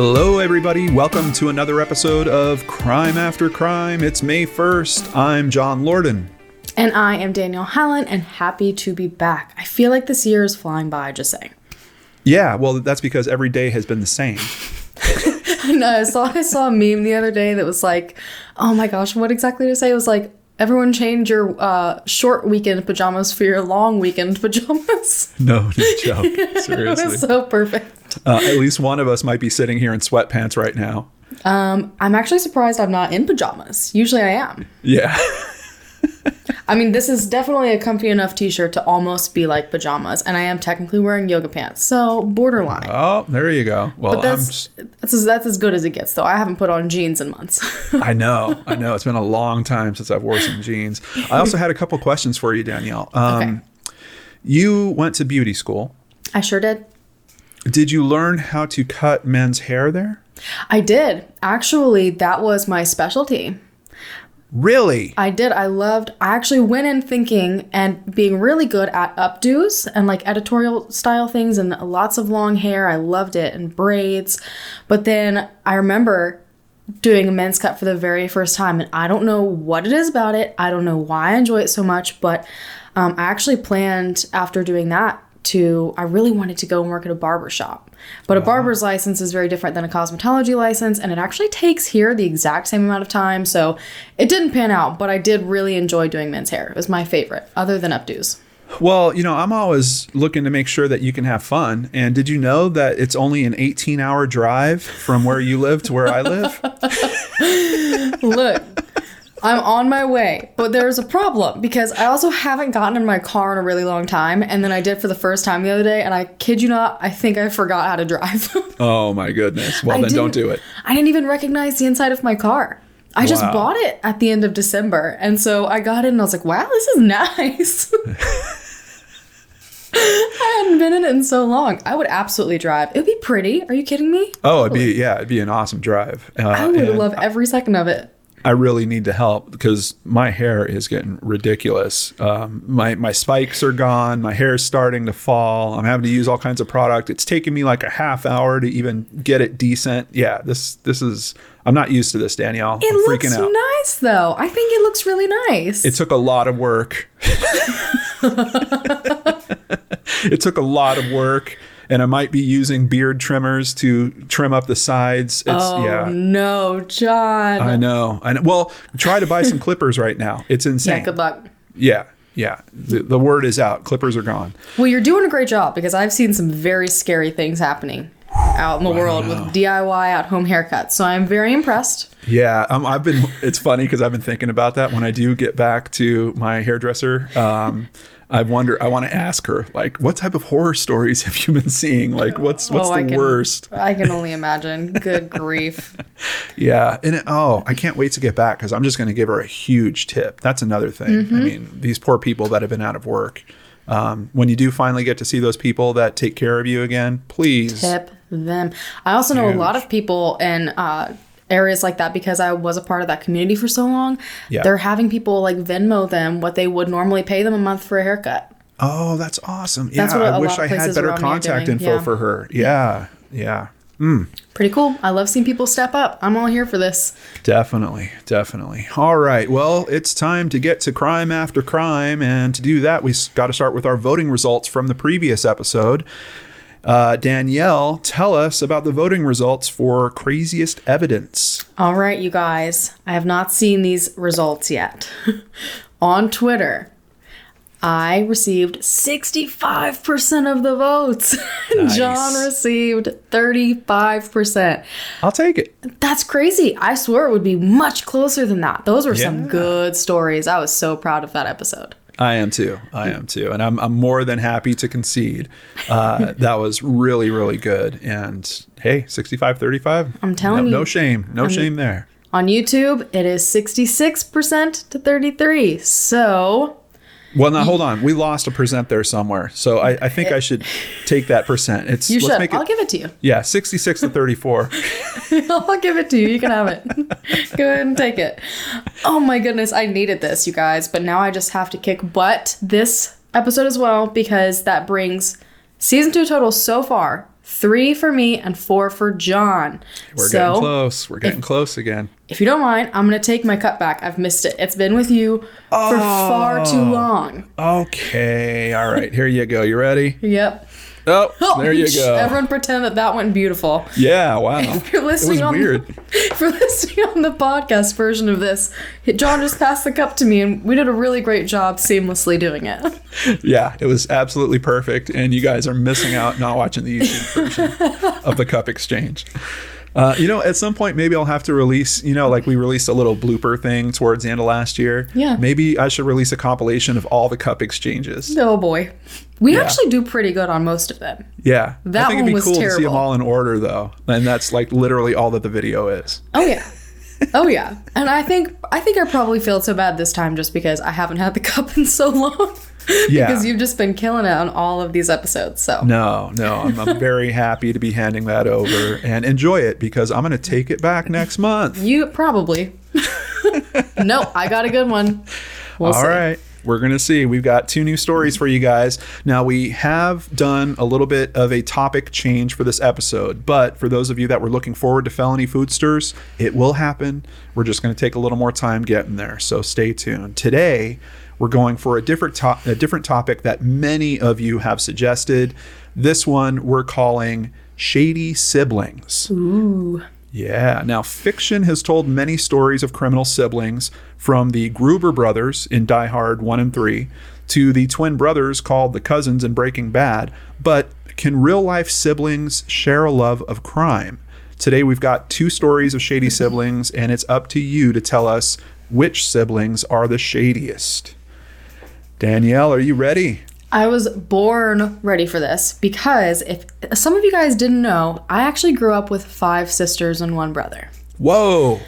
Hello, everybody. Welcome to another episode of Crime After Crime. It's May 1st. I'm John Lorden. And I am Danielle Hallen and happy to be back. I feel like this year is flying by, just saying. Yeah, well, that's because every day has been the same. no, I saw I saw a meme the other day that was like, oh my gosh, what exactly to say? It was like, everyone change your uh, short weekend pajamas for your long weekend pajamas. No, no joke. it Seriously. was so perfect. Uh, at least one of us might be sitting here in sweatpants right now. Um, I'm actually surprised I'm not in pajamas. Usually I am. Yeah. I mean, this is definitely a comfy enough t-shirt to almost be like pajamas, and I am technically wearing yoga pants, so borderline. Oh, there you go. Well, But I'm. that's that's as, that's as good as it gets, though. I haven't put on jeans in months. I know. I know. It's been a long time since I've worn some jeans. I also had a couple questions for you, Danielle. Um, You went to beauty school. I sure did. Did you learn how to cut men's hair there? I did. Actually, that was my specialty. Really? I did. I loved. I actually went in thinking and being really good at updos and like editorial style things and lots of long hair. I loved it and braids. But then I remember doing a men's cut for the very first time, and I don't know what it is about it. I don't know why I enjoy it so much, but um, I actually planned after doing that to. I really wanted to go and work at a barber shop. But a barber's license is very different than a cosmetology license, and it actually takes here the exact same amount of time. So it didn't pan out, but I did really enjoy doing men's hair. It was my favorite, other than updos. Well, you know, I'm always looking to make sure that you can have fun. And did you know that it's only an 18 hour drive from where you live to where I live? Look, I'm on my way, but there's a problem because I also haven't gotten in my car in a really long time, and then I did for the first time the other day, and I kid you not, I think I forgot how to drive. oh my goodness. Well, I then don't do it. I didn't even recognize the inside of my car. I just Wow. bought it at the end of December. And so I got in and I was like, wow, this is nice. I hadn't been in it in so long. I would absolutely drive. It would be pretty. Are you kidding me? Oh, it'd be, yeah, it'd be an awesome drive. Uh, I would love every second of it. I really need to help because my hair is getting ridiculous. Um, my my spikes are gone. My hair is starting to fall. I'm having to use all kinds of product. It's taking me like a half hour to even get it decent. Yeah, this this is. I'm not used to this, Danielle. It I'm looks nice, though. I think it looks really nice. It took a lot of work. it took a lot of work, and I might be using beard trimmers to trim up the sides. It's oh, yeah. no, John. I know. I know. Well, try to buy some clippers right now. It's insane. yeah, good luck. Yeah, yeah. The, the word is out. Clippers are gone. Well, you're doing a great job because I've seen some very scary things happening out in the world with DIY at home haircuts. So I'm very impressed. Yeah, um, I've been. It's funny because I've been thinking about that. When I do get back to my hairdresser, um, I wonder. I want to ask her like, what type of horror stories have you been seeing? Like, what's what's Oh, the I can- worst? I can only imagine. Good grief. Yeah, and it, oh, I can't wait to get back because I'm just going to give her a huge tip. That's another thing. Mm-hmm. I mean, these poor people that have been out of work. Um, when you do finally get to see those people that take care of you again, please. Tip them. I also know a lot of people and uh, areas like that because I was a part of that community for so long. Yeah. They're having people like Venmo them what they would normally pay them a month for a haircut. Oh, that's awesome. Yeah, That's what a I wish I had better around me are contact info yeah. for her. Yeah, yeah. Hmm. Pretty cool. I love seeing people step up. I'm all here for this. Definitely, definitely. All right. Well, it's time to get to crime after crime. And to do that, we got to start with our voting results from the previous episode. Uh, Danielle, tell us about the voting results for craziest evidence. All right, you guys. I have not seen these results yet. On Twitter, I received 65% of the votes. John received 35%. I'll take it. That's crazy. I swear it would be much closer than that. Those were some good stories. I was so proud of that episode. I am too. I am too. And I'm, I'm more than happy to concede. Uh, that was really, really good. And hey, 65 35. I'm telling no, you. No shame. No shame there. On YouTube, it is 66% to 33. So Well, now hold on. We lost a percent there somewhere, so I, I think I should take that percent. It's You let's should. make I'll give it to you. Yeah, sixty-six to thirty-four. I'll give it to you. You can have it. Go ahead and take it. Oh my goodness, I needed this, you guys, but now I just have to kick butt this episode as well because that brings season two total so far three for me and four for John. We're so, getting close. We're getting close again. if you don't mind, I'm gonna take my cut back. I've missed it. It's been with you for far too Oh. long. Okay. All right. Here you go. You ready? Yep. Oh, there you go. Everyone pretend that that went beautiful. Yeah. Wow. If you're listening on weird. The, if you're listening on the podcast version of this, John just passed the cup to me, and we did a really great job seamlessly doing it. Yeah, it was absolutely perfect, and you guys are missing out not watching the YouTube version of the cup exchange. Uh, you know, at some point, maybe I'll have to release. You know, like we released a little blooper thing towards the end of last year. Yeah. Maybe I should release a compilation of all the cup exchanges. Oh boy, we Yeah. actually do pretty good on most of them. Yeah, That I think one it'd be was cool to see them all in order, though, and that's like literally all that the video is. Oh yeah. Oh yeah, and I think I think I probably feel so bad this time just because I haven't had the cup in so long. Yeah. because you've just been killing it on all of these episodes. So No, no, I'm, I'm very happy to be handing that over and enjoy it because I'm going to take it back next month. you probably. no, I got a good one. We'll All see. right. We're going to see. We've got two new stories for you guys. Now, we have done a little bit of a topic change for this episode, but for those of you that were looking forward to Felony Foodsters, it will happen. We're just going to take a little more time getting there, so stay tuned. Today, we're going for a different to- a different topic that many of you have suggested. This one we're calling Shady Siblings. Ooh. Yeah. Now, fiction has told many stories of criminal siblings, from the Gruber brothers in Die Hard 1 and 3 to the twin brothers called the cousins in Breaking Bad. But can real life siblings share a love of crime? Today, we've got two stories of shady siblings, and it's up to you to tell us which siblings are the shadiest. Danielle, are you ready? I was born ready for this because if some of you guys didn't know, I actually grew up with five sisters and one brother. Whoa.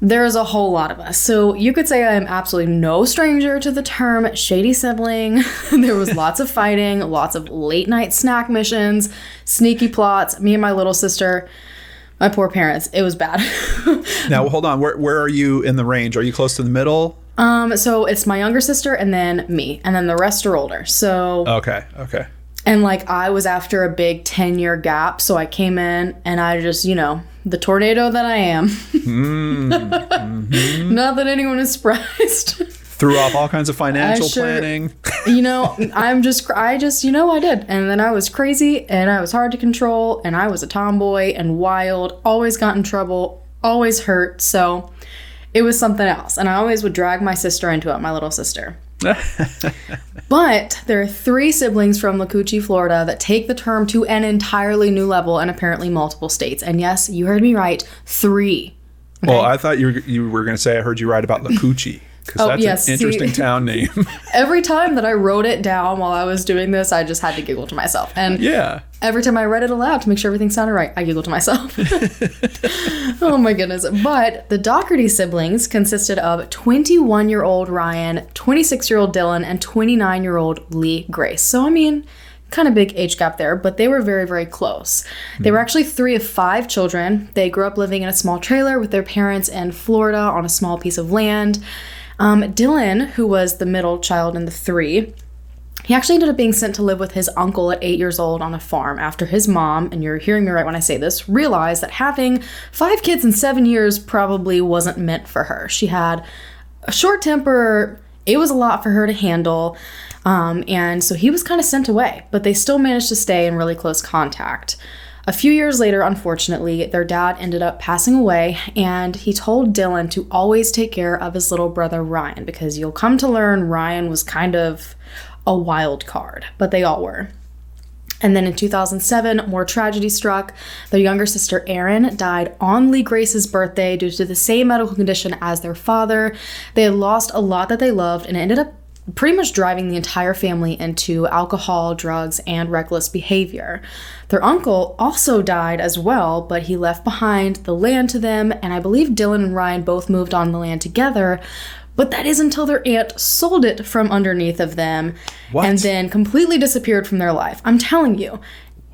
There's a whole lot of us. So you could say I am absolutely no stranger to the term shady sibling. there was lots of fighting, lots of late night snack missions, sneaky plots. Me and my little sister, my poor parents, it was bad. Now, hold on. Where, where are you in the range? Are you close to the middle? Um, so it's my younger sister and then me, and then the rest are older. So Okay. Okay. And like I was after a big 10 year gap, so I came in and I just, you know, the tornado that I am. Not that anyone is surprised. threw off all kinds of financial sure- planning. you know, I'm just, I just, you know, I did. And then I was crazy and I was hard to control and I was a tomboy and wild, always got in trouble, always hurt. So it was something else. And I always would drag my sister into it, my little sister. But there are three siblings from Lacoochee, Florida that take the term to an entirely new level and apparently multiple states. And yes, you heard me right, three. Well, I thought you were, you were going to say I heard you write about Lacoochee because Oh, that's yes, an see- interesting town name. Every time that I wrote it down while I was doing this, I just had to giggle to myself. And yeah. every time I read it aloud to make sure everything sounded right, I giggled to myself. oh my goodness. But the Dougherty siblings consisted of 21 year old Ryan, 26 year old Dylan, and 29 year old Lee Grace. So, I mean, kind of big age gap there, but they were very, very close. They were hmm. actually three of five children. They grew up living in a small trailer with their parents in Florida on a small piece of land. Um, Dylan, who was the middle child in the three, he actually ended up being sent to live with his uncle at eight years old on a farm after his mom, and you're hearing me right when I say this, realized that having five kids in seven years probably wasn't meant for her. She had a short temper, it was a lot for her to handle, um, and so he was kind of sent away, but they still managed to stay in really close contact. A few years later, unfortunately, their dad ended up passing away, and he told Dylan to always take care of his little brother Ryan because you'll come to learn Ryan was kind of a wild card, but they all were. And then in 2007, more tragedy struck. Their younger sister Erin died on Lee Grace's birthday due to the same medical condition as their father. They had lost a lot that they loved and ended up pretty much driving the entire family into alcohol, drugs, and reckless behavior. Their uncle also died as well, but he left behind the land to them, and I believe Dylan and Ryan both moved on the land together. But that is until their aunt sold it from underneath of them What? and then completely disappeared from their life. I'm telling you.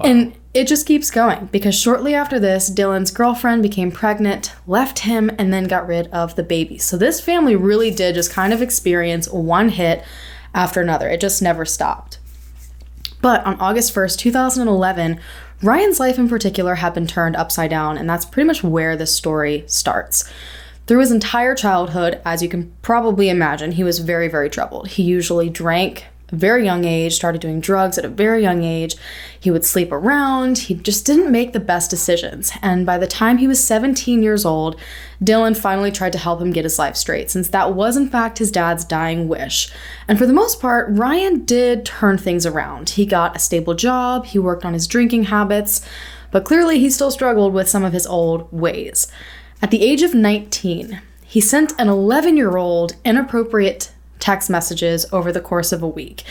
And it just keeps going because shortly after this, Dylan's girlfriend became pregnant, left him, and then got rid of the baby. So this family really did just kind of experience one hit after another. It just never stopped. But on August 1st, 2011, Ryan's life in particular had been turned upside down, and that's pretty much where this story starts. Through his entire childhood, as you can probably imagine, he was very, very troubled. He usually drank very young age, started doing drugs at a very young age. He would sleep around. He just didn't make the best decisions. And by the time he was 17 years old, Dylan finally tried to help him get his life straight, since that was in fact his dad's dying wish. And for the most part, Ryan did turn things around. He got a stable job, he worked on his drinking habits, but clearly he still struggled with some of his old ways. At the age of 19, he sent an 11 year old inappropriate text messages over the course of a week.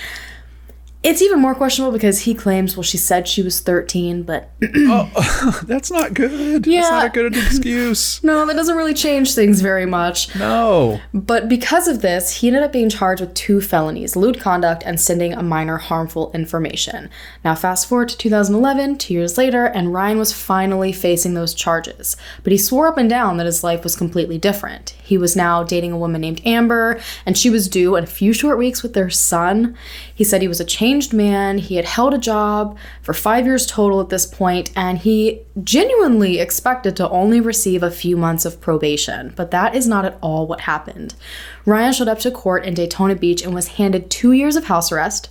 It's even more questionable because he claims, well, she said she was 13, but oh, that's not good. That's Yeah. not a good excuse. no, that doesn't really change things very much. No. But because of this, he ended up being charged with two felonies lewd conduct and sending a minor harmful information. Now, fast forward to 2011, two years later, and Ryan was finally facing those charges. But he swore up and down that his life was completely different. He was now dating a woman named Amber, and she was due in a few short weeks with their son. He said he was a changed man. He had held a job for five years total at this point, and he genuinely expected to only receive a few months of probation. But that is not at all what happened. Ryan showed up to court in Daytona Beach and was handed two years of house arrest.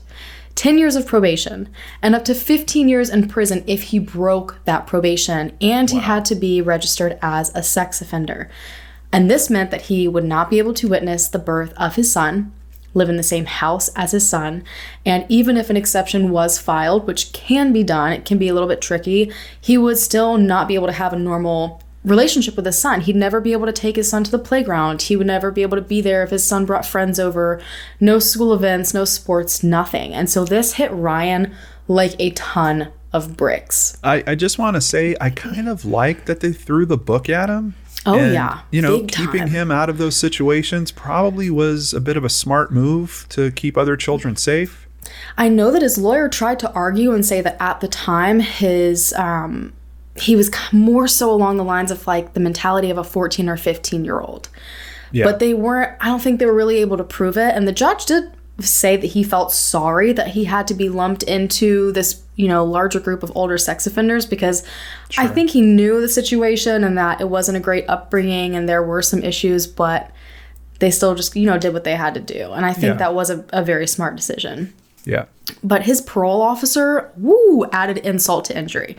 10 years of probation and up to 15 years in prison if he broke that probation and he had to be registered as a sex offender. And this meant that he would not be able to witness the birth of his son, live in the same house as his son, and even if an exception was filed, which can be done, it can be a little bit tricky, he would still not be able to have a normal relationship with his son. He'd never be able to take his son to the playground. He would never be able to be there if his son brought friends over. No school events, no sports, nothing. And so this hit Ryan like a ton of bricks. I, I just want to say I kind of like that they threw the book at him. Oh, And, yeah. You know, Big keeping time. him out of those situations probably was a bit of a smart move to keep other children safe. I know that his lawyer tried to argue and say that at the time his um he was more so along the lines of like the mentality of a 14 or 15 year old. Yeah. But they weren't I don't think they were really able to prove it and the judge did say that he felt sorry that he had to be lumped into this, you know, larger group of older sex offenders because I think he knew the situation and that it wasn't a great upbringing and there were some issues, but they still just, you know, did what they had to do. And I think Yeah. that was a, a very smart decision. yeah. But his parole officer, woo, added insult to injury.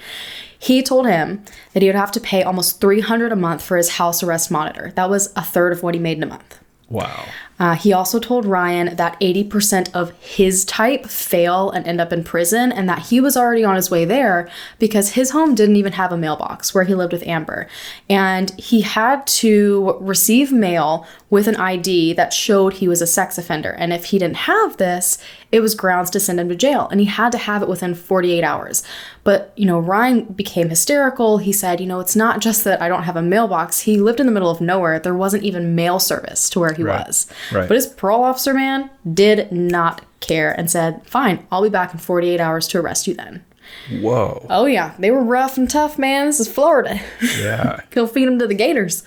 He told him that he would have to pay almost 300 a month for his house arrest monitor. That was a third of what he made in a month. Wow. Uh, he also told Ryan that 80% of his type fail and end up in prison, and that he was already on his way there because his home didn't even have a mailbox where he lived with Amber. And he had to receive mail with an ID that showed he was a sex offender. And if he didn't have this, it was grounds to send him to jail. And he had to have it within 48 hours. But, you know, Ryan became hysterical. He said, you know, it's not just that I don't have a mailbox. He lived in the middle of nowhere. There wasn't even mail service to where he Right. was. Right. But his parole officer man did not care and said, fine, I'll be back in 48 hours to arrest you then. Whoa. Oh, yeah, they were rough and tough, man. This is Florida. Yeah. He'll feed him to the gators.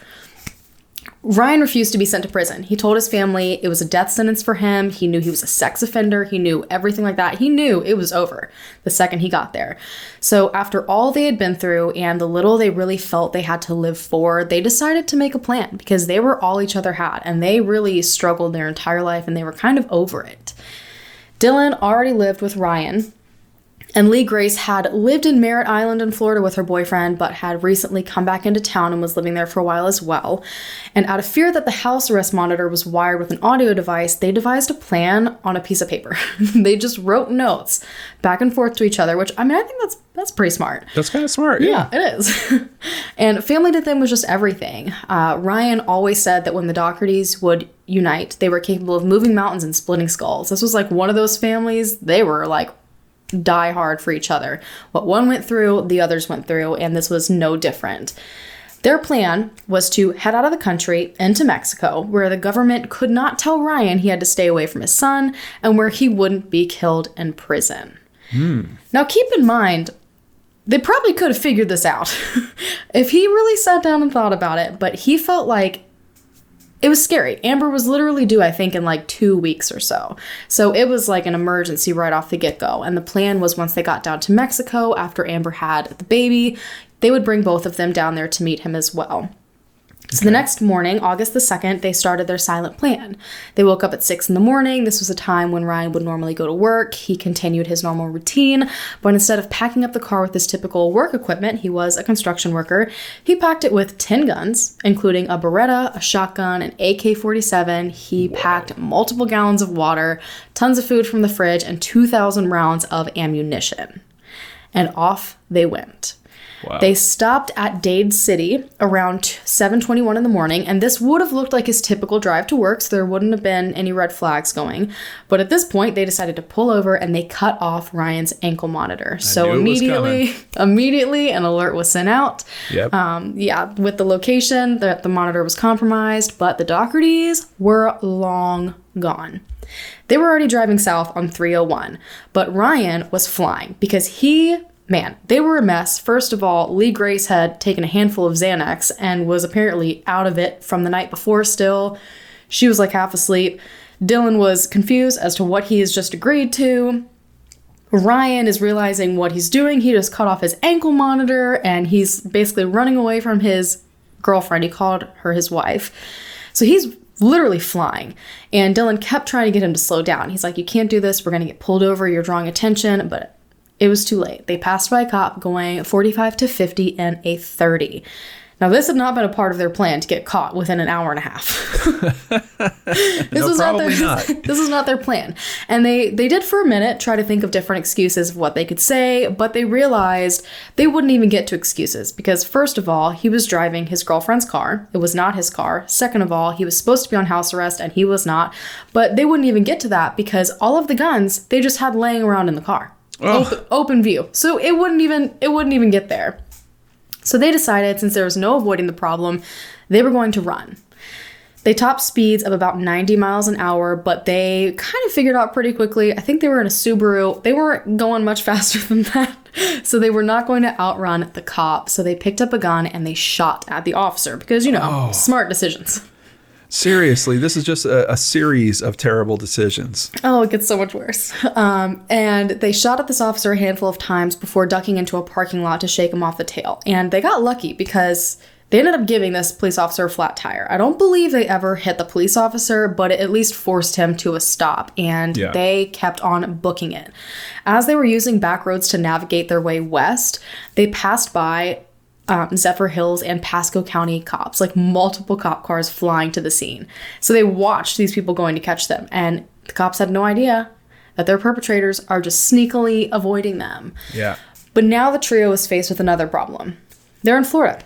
Ryan refused to be sent to prison. He told his family it was a death sentence for him. He knew he was a sex offender. He knew everything like that. He knew it was over the second he got there. So, after all they had been through and the little they really felt they had to live for, they decided to make a plan because they were all each other had and they really struggled their entire life and they were kind of over it. Dylan already lived with Ryan, and Lee Grace had lived in Merritt Island in Florida with her boyfriend, but had recently come back into town and was living there for a while as well. And out of fear that the house arrest monitor was wired with an audio device, they devised a plan on a piece of paper. they just wrote notes back and forth to each other, which I mean, I think that's that's pretty smart. That's kind of smart. Yeah. Yeah, it is. and family to them was just everything. Uh, Ryan always said that when the Doughertys would unite, they were capable of moving mountains and splitting skulls. This was like one of those families, they were like die hard for each other. What one went through, the others went through, and this was no different. Their plan was to head out of the country into Mexico, where the government could not tell Ryan he had to stay away from his son and where he wouldn't be killed in prison. Hmm. Now, keep in mind, they probably could have figured this out if he really sat down and thought about it, but he felt like it was scary. Amber was literally due, I think, in like two weeks or so. So it was like an emergency right off the get go. And the plan was once they got down to Mexico after Amber had the baby, they would bring both of them down there to meet him as well. So the next morning, August the 2nd, they started their silent plan. They woke up at 6 in the morning. This was a time when Ryan would normally go to work. He continued his normal routine, but instead of packing up the car with his typical work equipment, he was a construction worker, he packed it with 10 guns, including a Beretta, a shotgun, an AK 47. He packed multiple gallons of water, tons of food from the fridge, and 2,000 rounds of ammunition. And off they went. Wow. They stopped at Dade City around 7:21 in the morning, and this would have looked like his typical drive to work, so there wouldn't have been any red flags going. But at this point, they decided to pull over and they cut off Ryan's ankle monitor. so it was immediately, immediately, an alert was sent out. Yep. Um, yeah, with the location that the monitor was compromised, but the Doughertys were long gone. They were already driving south on 301, but Ryan was flying because he, man, they were a mess. First of all, Lee Grace had taken a handful of Xanax and was apparently out of it from the night before still. She was like half asleep. Dylan was confused as to what he has just agreed to. Ryan is realizing what he's doing. He just cut off his ankle monitor and he's basically running away from his girlfriend. He called her his wife. So he's literally flying. And Dylan kept trying to get him to slow down. He's like, You can't do this. We're going to get pulled over. You're drawing attention. But it was too late. They passed by a cop going 45 to 50 and a 30. Now, this had not been a part of their plan to get caught within an hour and a half. this No, was not their not. this was not their plan. And they they did for a minute try to think of different excuses of what they could say, but they realized they wouldn't even get to excuses because first of all, he was driving his girlfriend's car. It was not his car. Second of all, he was supposed to be on house arrest and he was not. But they wouldn't even get to that because all of the guns they just had laying around in the car. Open, open view. So it wouldn't even it wouldn't even get there. So they decided, since there was no avoiding the problem, they were going to run. They topped speeds of about 90 miles an hour, but they kind of figured out pretty quickly. I think they were in a Subaru. They weren't going much faster than that. So they were not going to outrun the cop. So they picked up a gun and they shot at the officer because, you know, oh. smart decisions. Seriously, this is just a, a series of terrible decisions. Oh, it gets so much worse. Um, and they shot at this officer a handful of times before ducking into a parking lot to shake him off the tail. And they got lucky because they ended up giving this police officer a flat tire. I don't believe they ever hit the police officer, but it at least forced him to a stop, and Yeah. they kept on booking it. As they were using back roads to navigate their way west, they passed by um, Zephyrhills and Pasco County cops, like multiple cop cars flying to the scene. So they watched these people going to catch them, and the cops had no idea that their perpetrators are just sneakily avoiding them. Yeah. But now the trio is faced with another problem. They're in Florida,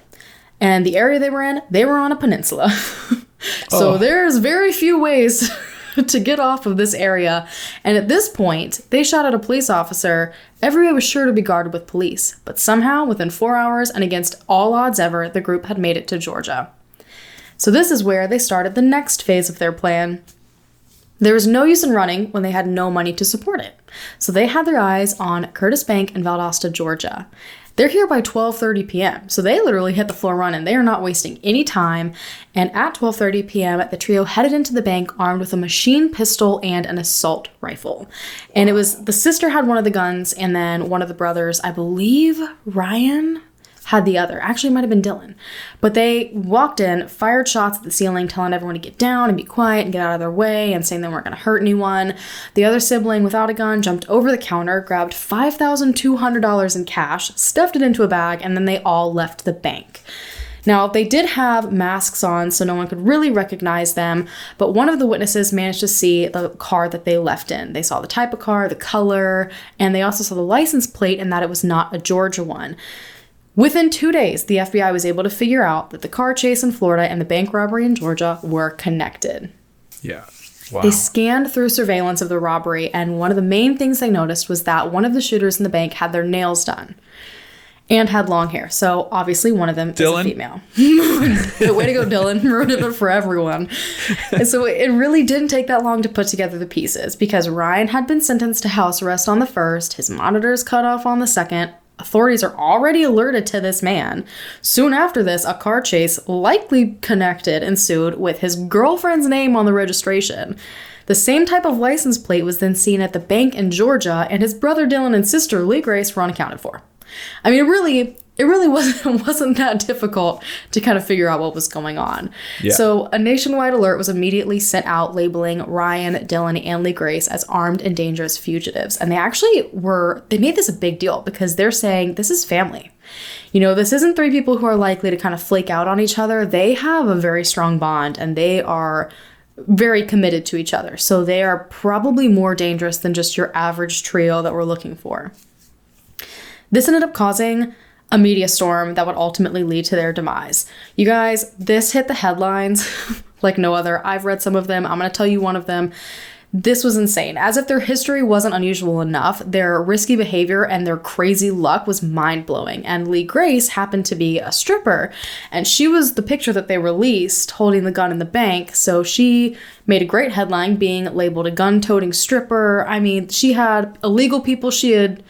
and the area they were in, they were on a peninsula. so Oh. there's very few ways to get off of this area. And at this point, they shot at a police officer. Everywhere was sure to be guarded with police, but somehow, within four hours and against all odds ever, the group had made it to Georgia. So this is where they started the next phase of their plan. There was no use in running when they had no money to support it. So they had their eyes on CertusBank in Valdosta, Georgia. They're here by 12:30 p.m. So they literally hit the floor running. They are not wasting any time. And at 12:30 p.m., the trio headed into the bank armed with a machine pistol and an assault rifle. And it was the sister had one of the guns and then one of the brothers, I believe Ryan had the other. Actually, it might have been Dylan. But they walked in, fired shots at the ceiling, telling everyone to get down and be quiet and get out of their way, and saying they weren't going to hurt anyone. The other sibling, without a gun, jumped over the counter, grabbed $5,200 in cash, stuffed it into a bag, and then they all left the bank. Now, they did have masks on, so no one could really recognize them, but one of the witnesses managed to see the car that they left in. They saw the type of car, the color, and they also saw the license plate and that it was not a Georgia one. Within two days, the FBI was able to figure out that the car chase in Florida and the bank robbery in Georgia were connected. Yeah. Wow. They scanned through surveillance of the robbery, and one of the main things they noticed was that one of the shooters in the bank had their nails done. and had long hair. So obviously one of them Dylan? is a female. Way to go, Dylan. Ruined it for everyone. And so it really didn't take that long to put together the pieces because Ryan had been sentenced to house arrest on the first, his monitors cut off on the second. Authorities are already alerted to this man. Soon after this, a car chase, likely connected, ensued with his girlfriend's name on the registration. The same type of license plate was then seen at the bank in Georgia, and his brother Dylan and sister Lee Grace were unaccounted for. I mean, really, it really wasn't wasn't that difficult to kind of figure out what was going on. Yeah. So a nationwide alert was immediately sent out labeling Ryan, Dylan, and Lee Grace as armed and dangerous fugitives, and they actually were they made this a big deal because they're saying this is family. You know, this isn't three people who are likely to kind of flake out on each other. They have a very strong bond and they are very committed to each other. So they are probably more dangerous than just your average trio that we're looking for. This ended up causing a media storm that would ultimately lead to their demise. You guys, this hit the headlines like no other. I've read some of them. I'm going to tell you one of them. This was insane. As if their history wasn't unusual enough, their risky behavior and their crazy luck was mind blowing. And Lee Grace happened to be a stripper, and she was the picture that they released holding the gun in the bank. So she made a great headline being labeled a gun toting stripper. I mean, she had illegal people she had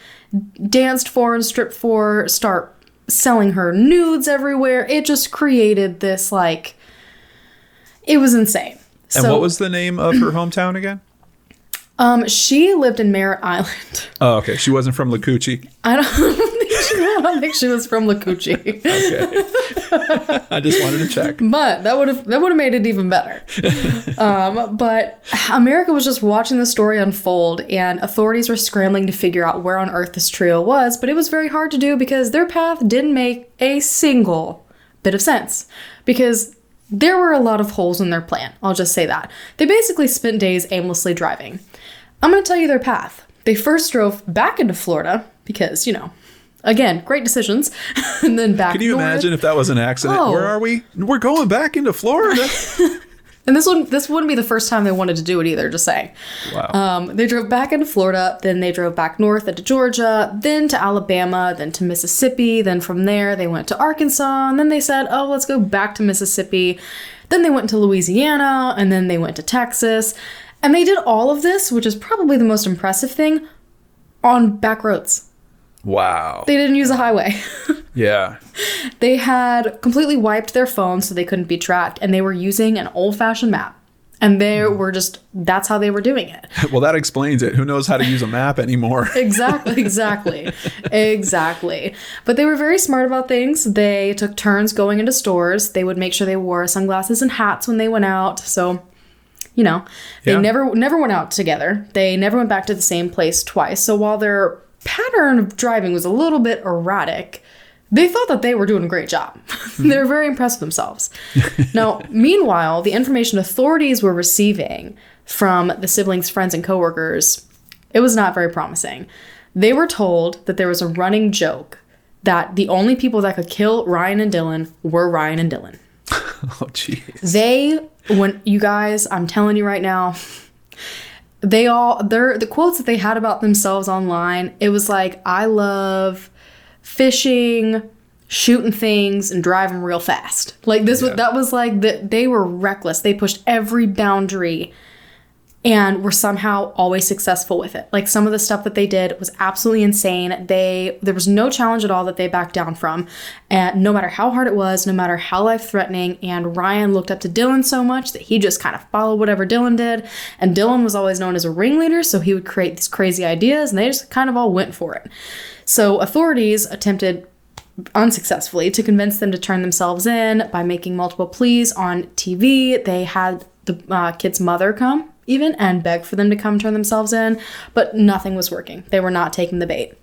danced for and stripped for start selling her nudes everywhere. It just created this like it was insane. And what was the name of her hometown again? um she lived in Merritt Island. Oh, okay. She wasn't from Lacoochee. I don't I think she was from Lacoochee. Okay. I just wanted to check. But that would have that would have made it even better. um, but America was just watching the story unfold, and authorities were scrambling to figure out where on earth this trio was. But it was very hard to do because their path didn't make a single bit of sense. Because there were a lot of holes in their plan. I'll just say that they basically spent days aimlessly driving. I'm going to tell you their path. They first drove back into Florida because you know. Again, great decisions. and then back Can you north. imagine if that was an accident? Oh. Where are we? We're going back into Florida. And this wouldn't this wouldn't be the first time they wanted to do it either, just saying. wow. Um, they drove back into Florida, then they drove back north into Georgia, then to Alabama, then to Mississippi, then from there they went to Arkansas, and then they said, "Oh, let's go back to Mississippi." Then they went to Louisiana, and then they went to Texas. And they did all of this, which is probably the most impressive thing, on back roads. Wow. They didn't use a highway. Yeah. they had completely wiped their phones so they couldn't be tracked, and they were using an old-fashioned map. And they hmm. were just that's how they were doing it. Well, that explains it. Who knows how to use a map anymore? exactly, exactly, exactly. But they were very smart about things. They took turns going into stores. They would make sure they wore sunglasses and hats when they went out. So, you know, they Yeah. never never went out together. They never went back to the same place twice. So while their pattern of driving was a little bit erratic, they thought that they were doing a great job. they were very impressed with themselves. now, meanwhile, the information authorities were receiving from the siblings' friends and coworkers, it was not very promising. They were told that there was a running joke that the only people that could kill Ryan and Dylan were Ryan and Dylan. Oh, jeez. They when you guys, I'm telling you right now, they all their the quotes that they had about themselves online, it was like I love fishing, shooting things and driving real fast. Like this Yeah. was that was like that they were reckless. They pushed every boundary and were somehow always successful with it. Like some of the stuff that they did was absolutely insane. They there was no challenge at all that they backed down from, and no matter how hard it was, no matter how life threatening. And Ryan looked up to Dylan so much that he just kind of followed whatever Dylan did. And Dylan was always known as a ringleader, so he would create these crazy ideas, and they just kind of all went for it. So authorities attempted unsuccessfully to convince them to turn themselves in by making multiple pleas on TV. They had the uh, kid's mother come even and beg for them to come turn themselves in, but nothing was working. They were not taking the bait.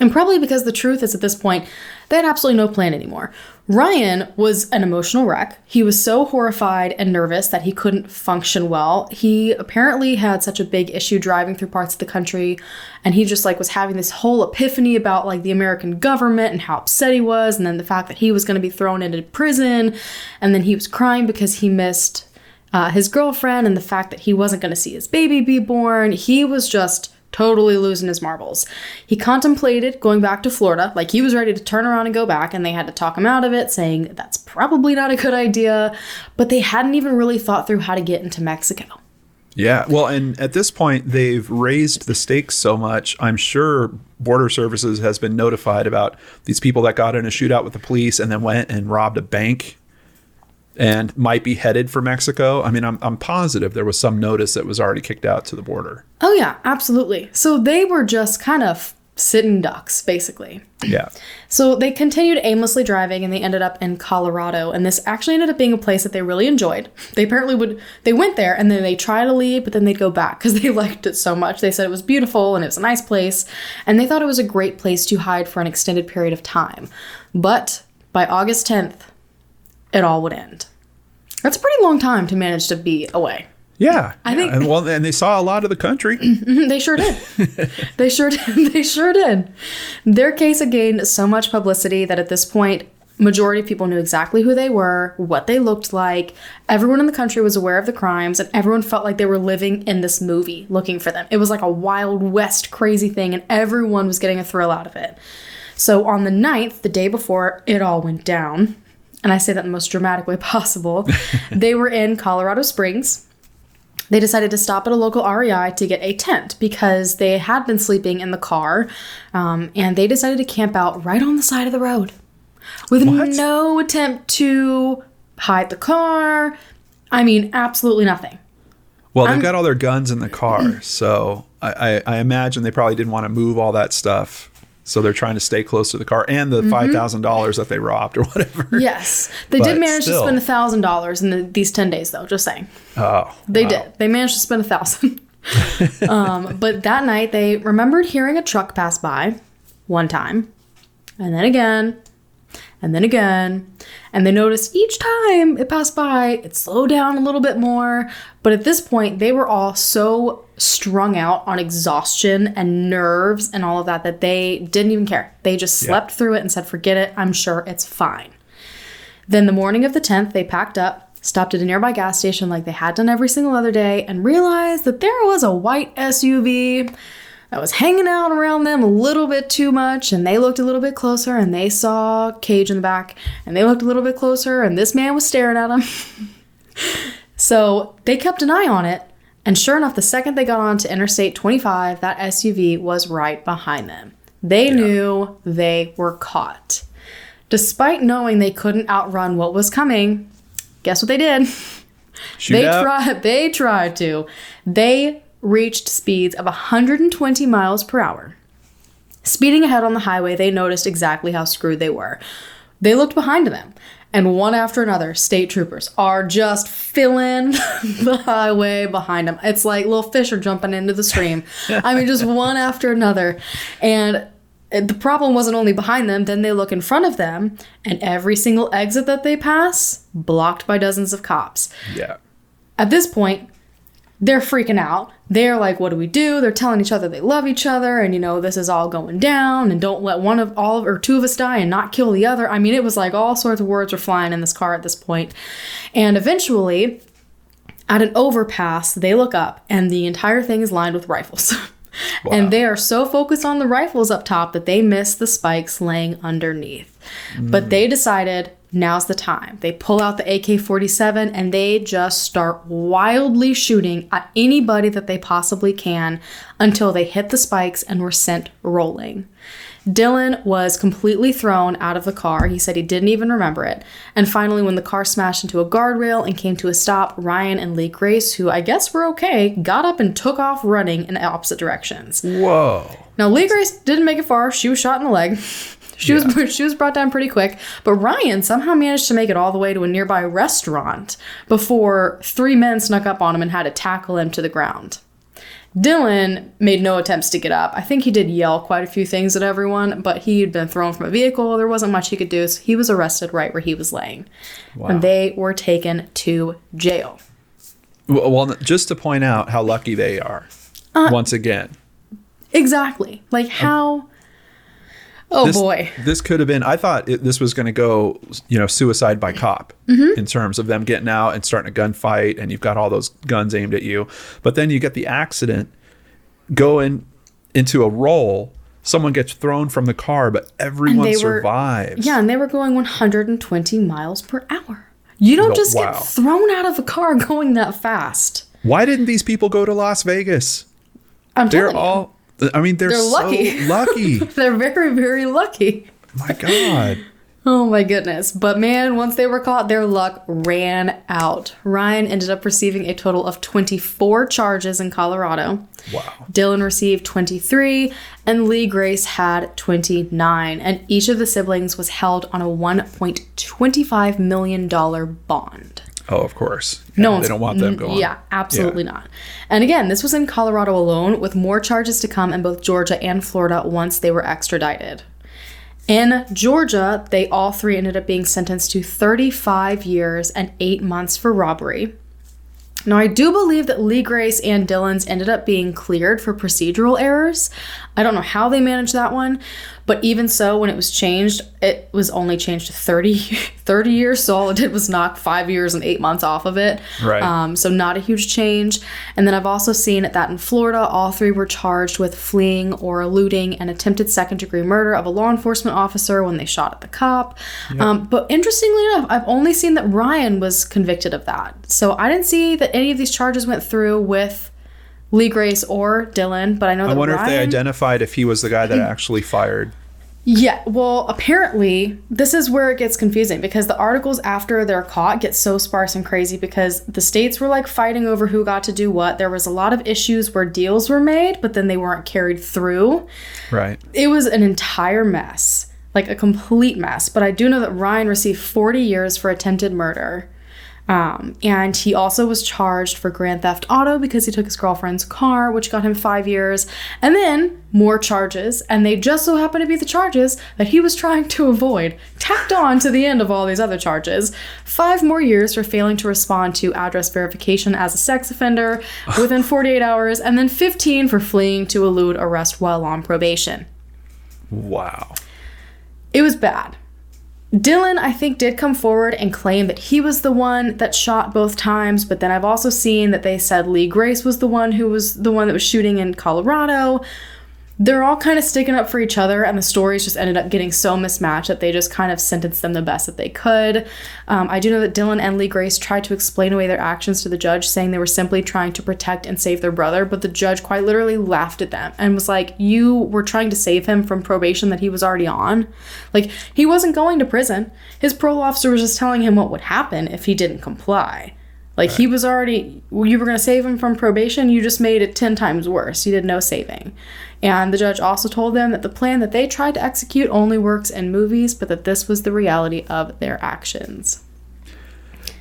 And probably because the truth is at this point, they had absolutely no plan anymore. Ryan was an emotional wreck. He was so horrified and nervous that he couldn't function well. He apparently had such a big issue driving through parts of the country, and he just like was having this whole epiphany about like the American government and how upset he was, and then the fact that he was going to be thrown into prison, and then he was crying because he missed uh, his girlfriend and the fact that he wasn't going to see his baby be born. He was just totally losing his marbles. He contemplated going back to Florida, like he was ready to turn around and go back, and they had to talk him out of it, saying that's probably not a good idea. But they hadn't even really thought through how to get into Mexico. Yeah. Well, and at this point, they've raised the stakes so much. I'm sure Border Services has been notified about these people that got in a shootout with the police and then went and robbed a bank and might be headed for Mexico. I mean, I'm, I'm positive there was some notice that was already kicked out to the border. Oh, yeah, absolutely. So they were just kind of sitting ducks, basically. Yeah. So they continued aimlessly driving and they ended up in Colorado. And this actually ended up being a place that they really enjoyed. They apparently would, they went there and then they try to leave, but then they'd go back because they liked it so much. They said it was beautiful and it was a nice place. And they thought it was a great place to hide for an extended period of time. But by August 10th, it all would end. That's a pretty long time to manage to be away. Yeah. I think- And well, and they saw a lot of the country. They sure did. they sure did. They sure did. Their case had gained so much publicity that at this point, majority of people knew exactly who they were, what they looked like. Everyone in the country was aware of the crimes, and everyone felt like they were living in this movie looking for them. It was like a wild west crazy thing, and everyone was getting a thrill out of it. So on the 9th, the day before it all went down, and I say that in the most dramatic way possible, they were in Colorado Springs they decided to stop at a local REI to get a tent because they had been sleeping in the car um, and they decided to camp out right on the side of the road with What? no attempt to hide the car. I mean, absolutely nothing. Well, they've got all their guns in the car. So I, I, I imagine they probably didn't want to move all that stuff. So they're trying to stay close to the car and Mm-hmm. the $5,000 that they robbed or whatever. Yes, they But did manage still. to spend a thousand dollars in the, these ten days, though. Just saying, Oh. they wow. did. They managed to spend a thousand. um, but that night, they remembered hearing a truck pass by one time, and then again, and then again, and they noticed each time it passed by, it slowed down a little bit more. But at this point, they were all so strung out on exhaustion and nerves and all of that that they didn't even care. They just slept through it and said, "Forget it. I'm sure it's fine." Then the morning of the 10th, they packed up, stopped at a nearby gas station like they had done every single other day, and realized that there was a white SUV that was hanging out around them a little bit too much. And they looked a little bit closer and they saw Cage in the back, and they looked a little bit closer, and this man was staring at them. so they kept an eye on it. And sure enough, the second they got onto Interstate 25, that SUV was right behind them. They knew they were caught. Despite knowing they couldn't outrun what was coming, guess what they did? Shoot they tried they tried to. They reached speeds of 120 miles per hour. Speeding ahead on the highway, they noticed exactly how screwed they were. They looked behind them, and one after another, state troopers are just filling the highway behind them. It's like little fish are jumping into the stream. I mean, just one after another. And the problem wasn't only behind them, then they look in front of them, and every single exit that they pass, blocked by dozens of cops. Yeah. At this point, they're freaking out. They're like, what do we do? They're telling each other they love each other and you know, this is all going down and don't let one of all or two of us die and not kill the other. I mean, it was like all sorts of words were flying in this car at this point. And eventually, at an overpass, they look up and the entire thing is lined with rifles. And they are so focused on the rifles up top that they miss the spikes laying underneath. But hmm. they decided now's the time. They pull out the AK 47 and they just start wildly shooting at anybody that they possibly can until they hit the spikes and were sent rolling. Dylan was completely thrown out of the car. He said he didn't even remember it. And finally, when the car smashed into a guardrail and came to a stop, Ryan and Lee Grace, who I guess were okay, got up and took off running in opposite directions. Whoa. Now, Lee Grace didn't make it far. She was shot in the leg. She was she was brought down pretty quick, but Ryan somehow managed to make it all the way to a nearby restaurant before three men snuck up on him and had to tackle him to the ground. Dylan made no attempts to get up. I think he did yell quite a few things at everyone, but he had been thrown from a vehicle. There wasn't much he could do, so he was arrested right where he was laying. And they were taken to jail. Well, just to point out how lucky they are. Uh, once again. Exactly. Like how Oh This, boy. This could have been, I thought it, this was going to go, you know, suicide by cop Mm-hmm. in terms of them getting out and starting a gunfight and you've got all those guns aimed at you. But then you get the accident, go and into a roll. Someone gets thrown from the car, but everyone they were- survives. Yeah, and they were going 120 miles per hour. You don't just wow. get thrown out of a car going that fast. Why didn't these people go to Las Vegas? I'm They're telling you, all. I mean, they're, They're so lucky. lucky. they're very, very lucky. My God. Oh my goodness. But man, once they were caught, their luck ran out. Ryan ended up receiving a total of 24 charges in Colorado. Wow. Dylan received 23, and Lee Grace had 29. And each of the siblings was held on a $1.25 million bond. Oh, of course. No Yeah, one's, they don't want them going. Yeah, absolutely not. And again, this was in Colorado alone, with more charges to come in both Georgia and Florida once they were extradited. In Georgia, they all three ended up being sentenced to 35 years and eight months for robbery. Now, I do believe that Lee Grace and Dylan's ended up being cleared for procedural errors. I don't know how they managed that one, but even so, when it was changed, it was only changed to 30, 30 years. So all it did was knock five years and eight months off of it. Right. Um, so not a huge change. And then I've also seen that in Florida, all three were charged with fleeing or eluding an attempted second degree murder of a law enforcement officer when they shot at the cop. Um, but interestingly enough, I've only seen that Ryan was convicted of that. So I didn't see that any of these charges went through with Lee Grace or Dylan, but I know that I wonder if they identified if he was the guy that actually fired. Yeah, well, apparently, this is where it gets confusing because the articles after they're caught get so sparse and crazy because the states were like fighting over who got to do what. There was a lot of issues where deals were made, but then they weren't carried through. Right. It was an entire mess, like a complete mess. But I do know that Ryan received 40 years for attempted murder. Um, and he also was charged for grand theft auto because he took his girlfriend's car, which got him five years, and then more charges. And they just so happen to be the charges that he was trying to avoid, tacked on to the end of all these other charges. Five more years for failing to respond to address verification as a sex offender within 48 hours, and then 15 for fleeing to elude arrest while on probation. Wow. It was bad. Dylan, I think, did come forward and claim that he was the one that shot both times, but then I've also seen that they said Lee Grace was the one who was the one that was shooting in Colorado. They're all kind of sticking up for each other, and the stories just ended up getting so mismatched that they just kind of sentenced them the best that they could. Um, I do know that Dylan and Lee Grace tried to explain away their actions to the judge, saying they were simply trying to protect and save their brother, but the judge quite literally laughed at them and was like, You were trying to save him from probation that he was already on. Like, he wasn't going to prison. His parole officer was just telling him what would happen if he didn't comply. Like, he was already, you were going to save him from probation, you just made it 10 times worse. You did no saving. And the judge also told them that the plan that they tried to execute only works in movies, but that this was the reality of their actions.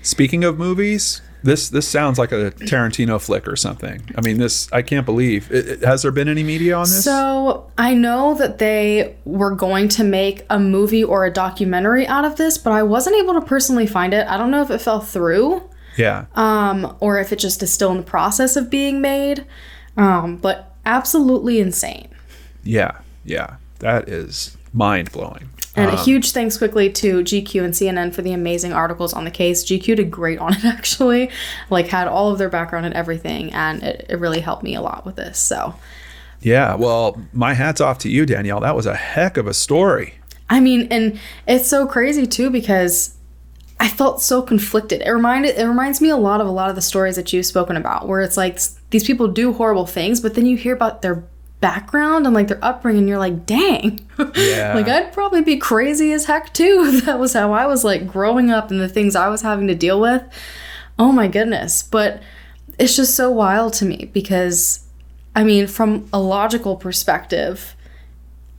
Speaking of movies, this this sounds like a Tarantino flick or something. I mean, this I can't believe. It, it- has there been any media on this? So I know that they were going to make a movie or a documentary out of this, but I wasn't able to personally find it. I don't know if it fell through yeah. um, or if it just is still in the process of being made. Um, but absolutely insane. yeah. Yeah. That is mind blowing. And a huge thanks quickly to GQ and CNN for the amazing articles on the case. GQ did great on it actually, like had all of their background and everything, and it, it really helped me a lot with this. So, Yeah. Well, my hat's off to you, Danelle. That was a heck of a story. I mean, and it's so crazy too because I felt so conflicted. It reminded it reminds me a lot of a lot of the stories that you've spoken about, where it's like these people do horrible things, but then you hear about their background and like their upbringing, and you're like, dang, Yeah. like I'd probably be crazy as heck too. if That was how I was like growing up and the things I was having to deal with. Oh my goodness, but it's just so wild to me because, I mean, from a logical perspective.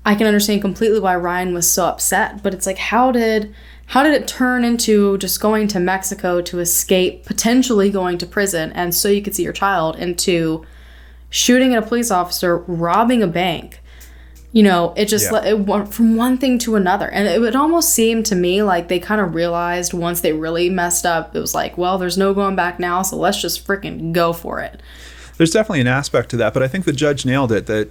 I can understand completely why Ryan was so upset, but it's like how did how did it turn into just going to Mexico to escape potentially going to prison and so you could see your child into shooting at a police officer, robbing a bank. You know, it just Yeah. it went from one thing to another. And it would almost seem to me like they kind of realized once they really messed up, it was like, well, there's no going back now, so let's just freaking go for it. There's definitely an aspect to that, but I think the judge nailed it that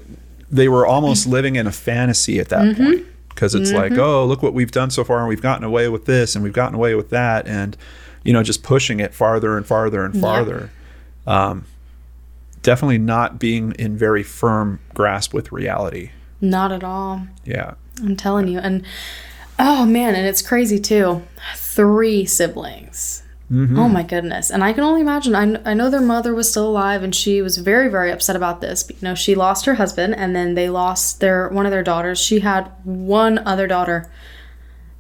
they were almost living in a fantasy at that mm-hmm. point because it's like, oh, look what we've done so far, and we've gotten away with this, and we've gotten away with that, and you know, just pushing it farther and farther and farther. Um, definitely not being in very firm grasp with reality. Not at all. Yeah. I'm telling you. And oh man, and it's crazy too. Three siblings. Oh my goodness. And I can only imagine. I, I know their mother was still alive and she was very, very upset about this. You know, she lost her husband and then they lost their one of their daughters. She had one other daughter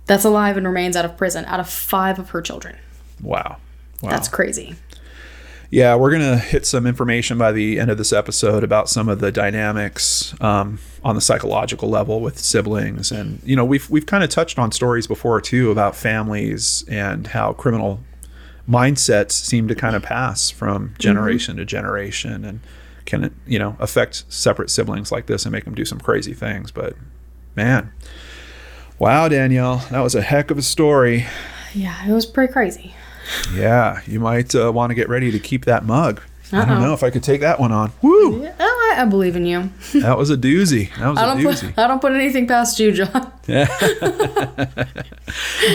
that's alive and remains out of prison out of five of her children. Wow. Wow. That's crazy. Yeah, we're gonna hit some information by the end of this episode about some of the dynamics um, on the psychological level with siblings, and you know we've we've kind of touched on stories before too about families and how criminal mindsets seem to kind of pass from generation to generation, and can you know affect separate siblings like this and make them do some crazy things. But man, wow, Danelle, that was a heck of a story. Yeah, it was pretty crazy. Yeah, you might uh, want to get ready to keep that mug. I don't know if I could take that one on. Woo! Oh, I, I believe in you. That was a doozy. That was I a don't doozy. put I don't put anything past you, John.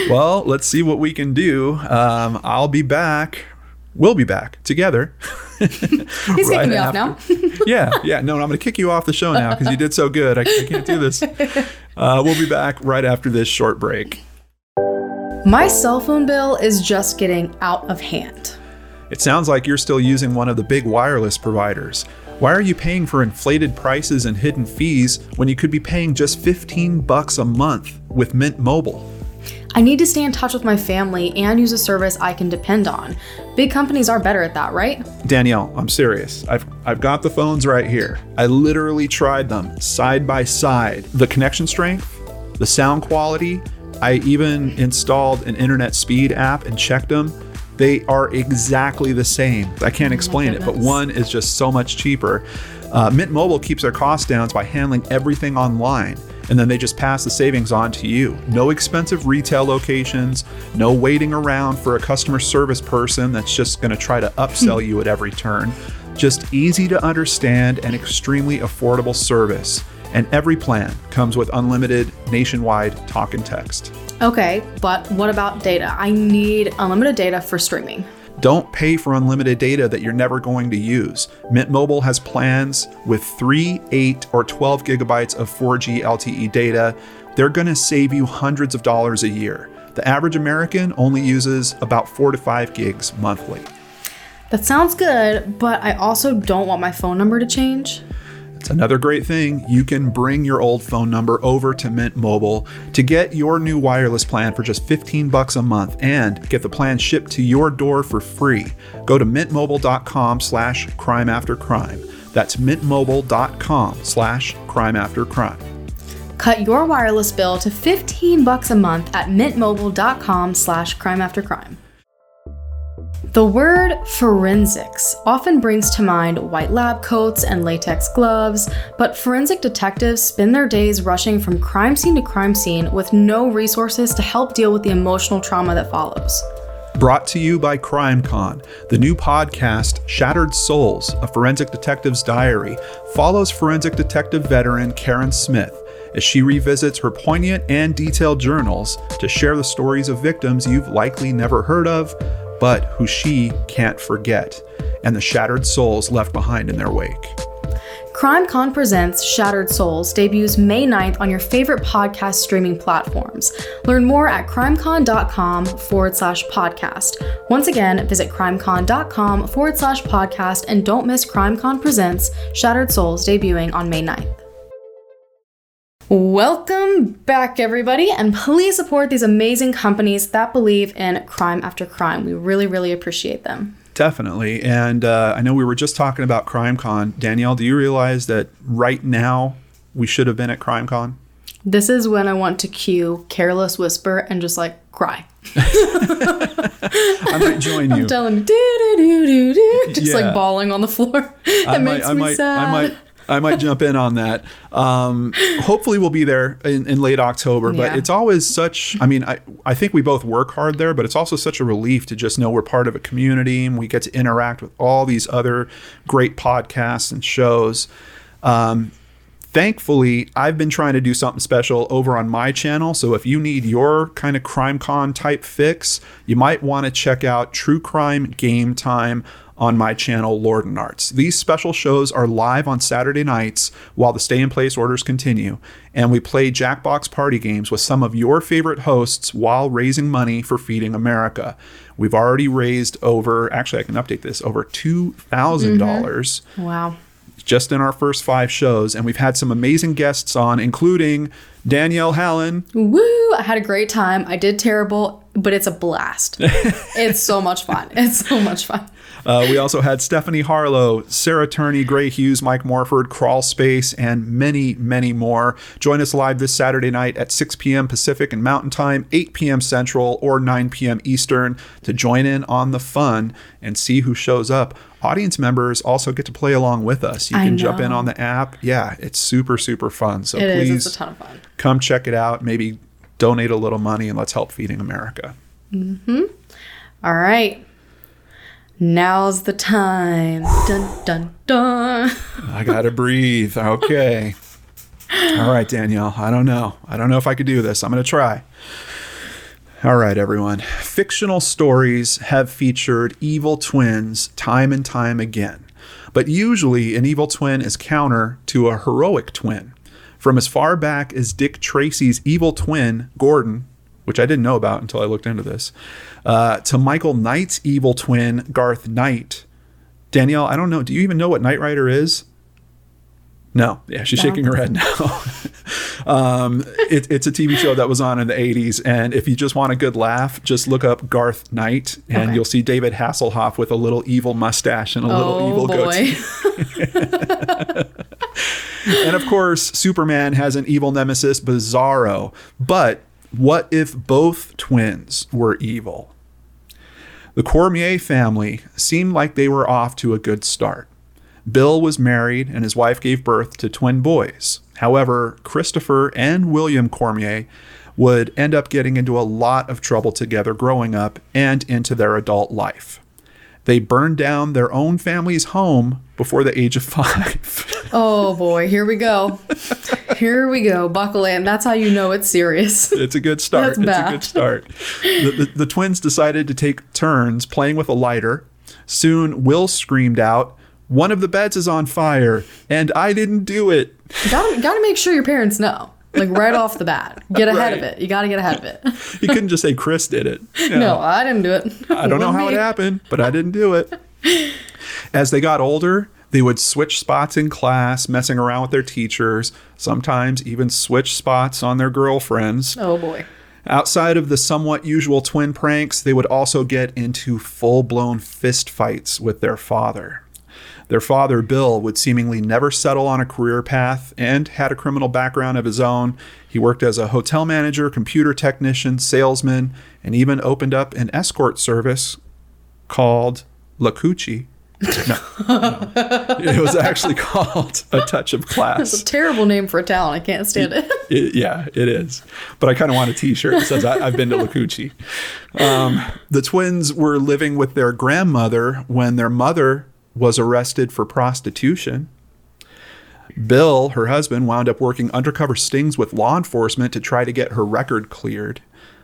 well, let's see what we can do. Um, I'll be back. We'll be back together. He's Right kicking me off now. yeah, yeah. No, I'm going to kick you off the show now because you did so good. I, I can't do this. Uh, we'll be back right after this short break. My cell phone bill is just getting out of hand. It sounds like you're still using one of the big wireless providers. Why are you paying for inflated prices and hidden fees when you could be paying just 15 bucks a month with Mint Mobile? I need to stay in touch with my family and use a service I can depend on. Big companies are better at that, right? Danielle, I'm serious. I've I've got the phones right here. I literally tried them side by side. The connection strength, the sound quality, I even installed an internet speed app and checked them. They are exactly the same. I can't explain it, but one is just so much cheaper. Uh, Mint Mobile keeps their costs down by handling everything online, and then they just pass the savings on to you. No expensive retail locations, no waiting around for a customer service person that's just going to try to upsell you at every turn. Just easy to understand and extremely affordable service. And every plan comes with unlimited nationwide talk and text. Okay, but what about data? I need unlimited data for streaming. Don't pay for unlimited data that you're never going to use. Mint Mobile has plans with 3, 8, or 12 gigabytes of 4G LTE data. They're going to save you hundreds of dollars a year. The average American only uses about 4 to 5 gigs monthly. That sounds good, but I also don't want my phone number to change. It's another great thing. You can bring your old phone number over to Mint Mobile to get your new wireless plan for just 15 bucks a month and get the plan shipped to your door for free. Go to mintmobile.com slash crime after crime. That's mintmobile.com slash crime after crime. Cut your wireless bill to 15 bucks a month at mintmobile.com slash crime after crime. The word forensics often brings to mind white lab coats and latex gloves, but forensic detectives spend their days rushing from crime scene to crime scene with no resources to help deal with the emotional trauma that follows. Brought to you by CrimeCon, the new podcast Shattered Souls, a forensic detective's diary, follows forensic detective veteran Karen Smith as she revisits her poignant and detailed journals to share the stories of victims you've likely never heard of, but who she can't forget, and the shattered souls left behind in their wake. CrimeCon Presents Shattered Souls debuts May 9th on your favorite podcast streaming platforms. Learn more at crimecon.com forward slash podcast. Once again, visit crimecon.com forward slash podcast and don't miss CrimeCon Presents Shattered Souls debuting on May 9th. Welcome back, everybody, and please support these amazing companies that believe in crime after crime. We really, really appreciate them. Definitely. And uh, I know we were just talking about CrimeCon. Danelle, do you realize that right now we should have been at CrimeCon? This is when I want to cue Careless Whisper and just like cry. I might join you. I'm telling you, do do do do do, just Yeah. like bawling on the floor. It I makes might, I me might, sad. I might, I might jump in on that. Um, hopefully, we'll be there in, in late October. But Yeah. it's always such. I mean, I, I think we both work hard there, but it's also such a relief to just know we're part of a community and we get to interact with all these other great podcasts and shows. Um, thankfully i've been trying to do something special over on my channel so if you need your kind of crime con type fix you might want to check out true crime game time on my channel, Lord and Arts. These special shows are live on Saturday nights while the stay in place orders continue, and we play Jackbox party games with some of your favorite hosts while raising money for Feeding America. We've already raised over, actually, I can update this, over $2,000 mm-hmm. Wow. just in our first five shows, and we've had some amazing guests on, including Danielle Hallen, Woo! I had a great time. I did terrible, but it's a blast. it's so much fun. It's so much fun. Uh, we also had Stephanie Harlowe, Sarah Turney, Gray Hughes, Mike Morford, Crawl Space, and many, many more. Join us live this Saturday night at 6 p.m. Pacific and Mountain Time, 8 p.m. Central, or 9 p.m. Eastern to join in on the fun and see who shows up. Audience members also get to play along with us. You can jump in on the app. Yeah, it's super, super fun. So It is. please It's a ton of fun. come check it out. Maybe donate a little money and let's help Feeding America. Mm-hmm. All right. Now's the time. Dun dun dun. I gotta breathe. Okay. All right, Danelle. I don't know. I don't know if I could do this. I'm gonna try. All right, everyone. Fictional stories have featured evil twins time and time again. But usually, an evil twin is counter to a heroic twin. From as far back as Dick Tracy's evil twin, Gordon, which I didn't know about until I looked into this, uh, to Michael Knight's evil twin, Garth Knight. Danelle, I don't know. Do you even know what Knight Rider is? No. Yeah, she's shaking her head now. um, it, it's a TV show that was on in the 80s. And if you just want a good laugh, just look up Garth Knight and Okay. you'll see David Hasselhoff with a little evil mustache and a little oh evil boy. goatee. And of course, Superman has an evil nemesis, Bizarro. But what if both twins were evil? The Cormier family seemed like they were off to a good start. Bill was married and his wife gave birth to twin boys. However, Christopher and William Cormier would end up getting into a lot of trouble together growing up and into their adult life. They burned down their own family's home before the age of five. oh boy. Here we go. Here we go. Buckle in. That's how you know it's serious. it's a good start. That's bad. it's a good start. The, the, the twins decided to take turns playing with a lighter. Soon, Will screamed out, One of the beds is on fire, and I didn't do it. Gotta, gotta make sure your parents know. Like right off the bat. Get ahead of it. You gotta get ahead of it. You couldn't just say Chris did it. You No, I didn't do it. I don't know how it happened, but I didn't do it. As they got older, they would switch spots in class, messing around with their teachers, sometimes even switch spots on their girlfriends. Oh boy. Outside of the somewhat usual twin pranks, they would also get into full blown fist fights with their father. Their father, Bill, would seemingly never settle on a career path and had a criminal background of his own. He worked as a hotel manager, computer technician, salesman, and even opened up an escort service called Lacoochee. No, no. It was actually called A Touch of Class. It's a terrible name for a town. I can't stand it. It, yeah, it is. But I kind of want a T-shirt that says I, "I've been to Lacoochee." Um, the twins were living with their grandmother when their mother was arrested for prostitution. Bill, her husband, wound up working undercover stings with law enforcement to try to get her record cleared.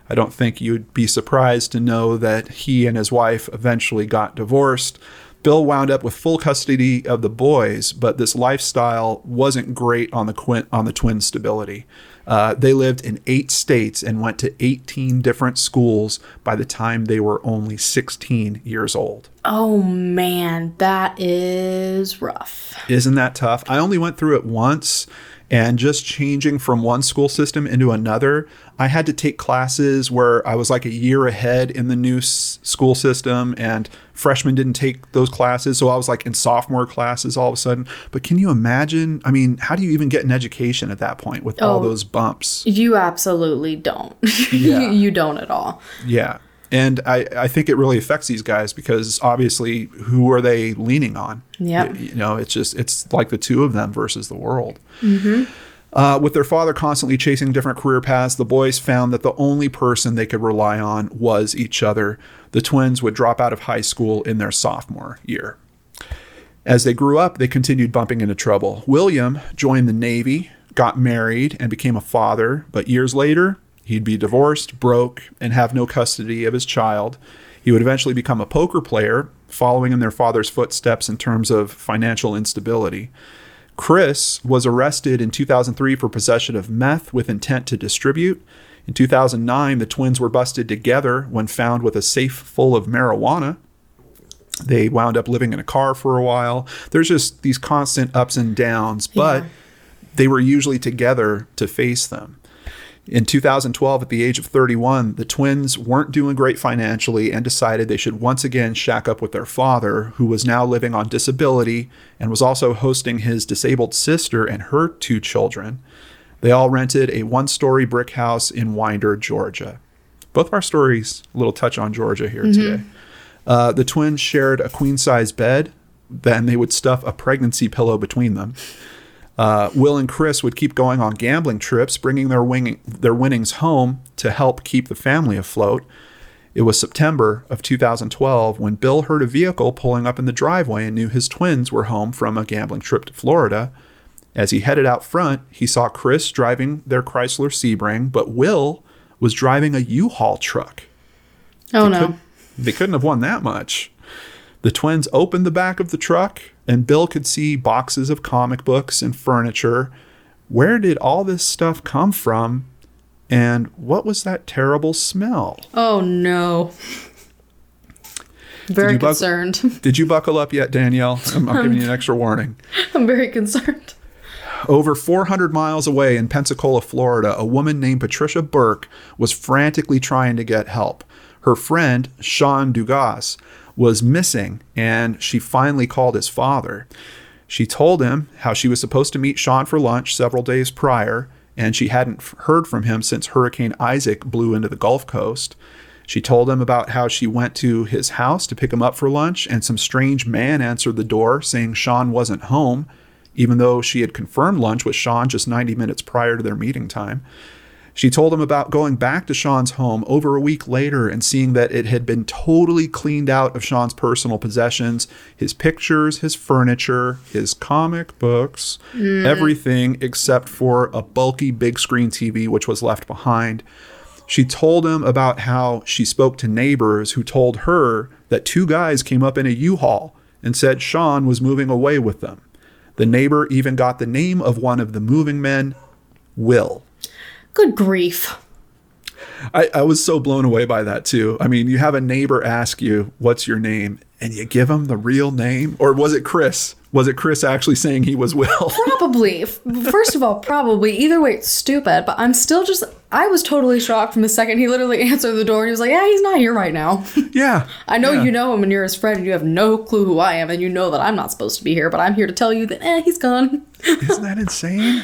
I don't think you'd be surprised to know that he and his wife eventually got divorced. Bill wound up with full custody of the boys, but this lifestyle wasn't great on the quin- on the twin stability. Uh, they lived in eight states and went to 18 different schools by the time they were only 16 years old. Oh man, that is rough. Isn't that tough? I only went through it once, and just changing from one school system into another, I had to take classes where I was like a year ahead in the new s- school system, and freshmen didn't take those classes. So I was like in sophomore classes all of a sudden. But can you imagine? I mean, how do you even get an education at that point with all Oh. those bumps? You absolutely don't. Yeah. you, you don't at all. Yeah. And I, I think it really affects these guys because obviously, who are they leaning on? Yep. Y- You know, it's just, it's like the two of them versus the world. Uh, with their father constantly chasing different career paths, the boys found that the only person they could rely on was each other. The twins would drop out of high school in their sophomore year. As they grew up, they continued bumping into trouble. William joined the Navy, got married, and became a father, but years later, he'd be divorced, broke, and have no custody of his child. He would eventually become a poker player, following in their father's footsteps in terms of financial instability. Chris was arrested in 2003 for possession of meth with intent to distribute. In 2009, the twins were busted together when found with a safe full of marijuana. They wound up living in a car for a while. There's just these constant ups and downs, but Yeah. they were usually together to face them. In 2012, at the age of 31, the twins weren't doing great financially and decided they should once again shack up with their father, who was now living on disability and was also hosting his disabled sister and her two children. They all rented a one story brick house in Winder, Georgia. Both of our stories, a little touch on Georgia here today. Uh, the twins shared a queen size bed, then they would stuff a pregnancy pillow between them. Uh, Will and Chris would keep going on gambling trips, bringing their, wing- their winnings home to help keep the family afloat. It was September of 2012 when Bill heard a vehicle pulling up in the driveway and knew his twins were home from a gambling trip to Florida. As he headed out front, he saw Chris driving their Chrysler Sebring, but Will was driving a U-Haul truck. Oh no. Could- they couldn't have won that much. The twins opened the back of the truck, and Bill could see boxes of comic books and furniture. Where did all this stuff come from? And what was that terrible smell? Oh no. Very bug- concerned. Did you buckle up yet, Danelle? I'm, I'm giving you an extra warning. I'm very concerned. Over 400 miles away in Pensacola, Florida, a woman named Patricia Burke was frantically trying to get help. Her friend, Sean Dugas, was missing, and she finally called his father. She told him how she was supposed to meet Sean for lunch several days prior, and she hadn't heard from him since Hurricane Isaac blew into the Gulf Coast. She told him about how she went to his house to pick him up for lunch, and some strange man answered the door saying Sean wasn't home, even though she had confirmed lunch with Sean just 90 minutes prior to their meeting time. She told him about going back to Sean's home over a week later and seeing that it had been totally cleaned out of Sean's personal possessions his pictures, his furniture, his comic books, mm. everything except for a bulky big screen TV, which was left behind. She told him about how she spoke to neighbors who told her that two guys came up in a U Haul and said Sean was moving away with them. The neighbor even got the name of one of the moving men, Will. Good grief. I, I was so blown away by that too. I mean, you have a neighbor ask you, What's your name? And you give him the real name? Or was it Chris? Was it Chris actually saying he was Will? Probably. First of all, probably. Either way, it's stupid, but I'm still just. I was totally shocked from the second he literally answered the door and he was like, Yeah, he's not here right now. yeah. I know Yeah. you know him and you're his friend and you have no clue who I am and you know that I'm not supposed to be here, but I'm here to tell you that, eh, he's gone. Isn't that insane?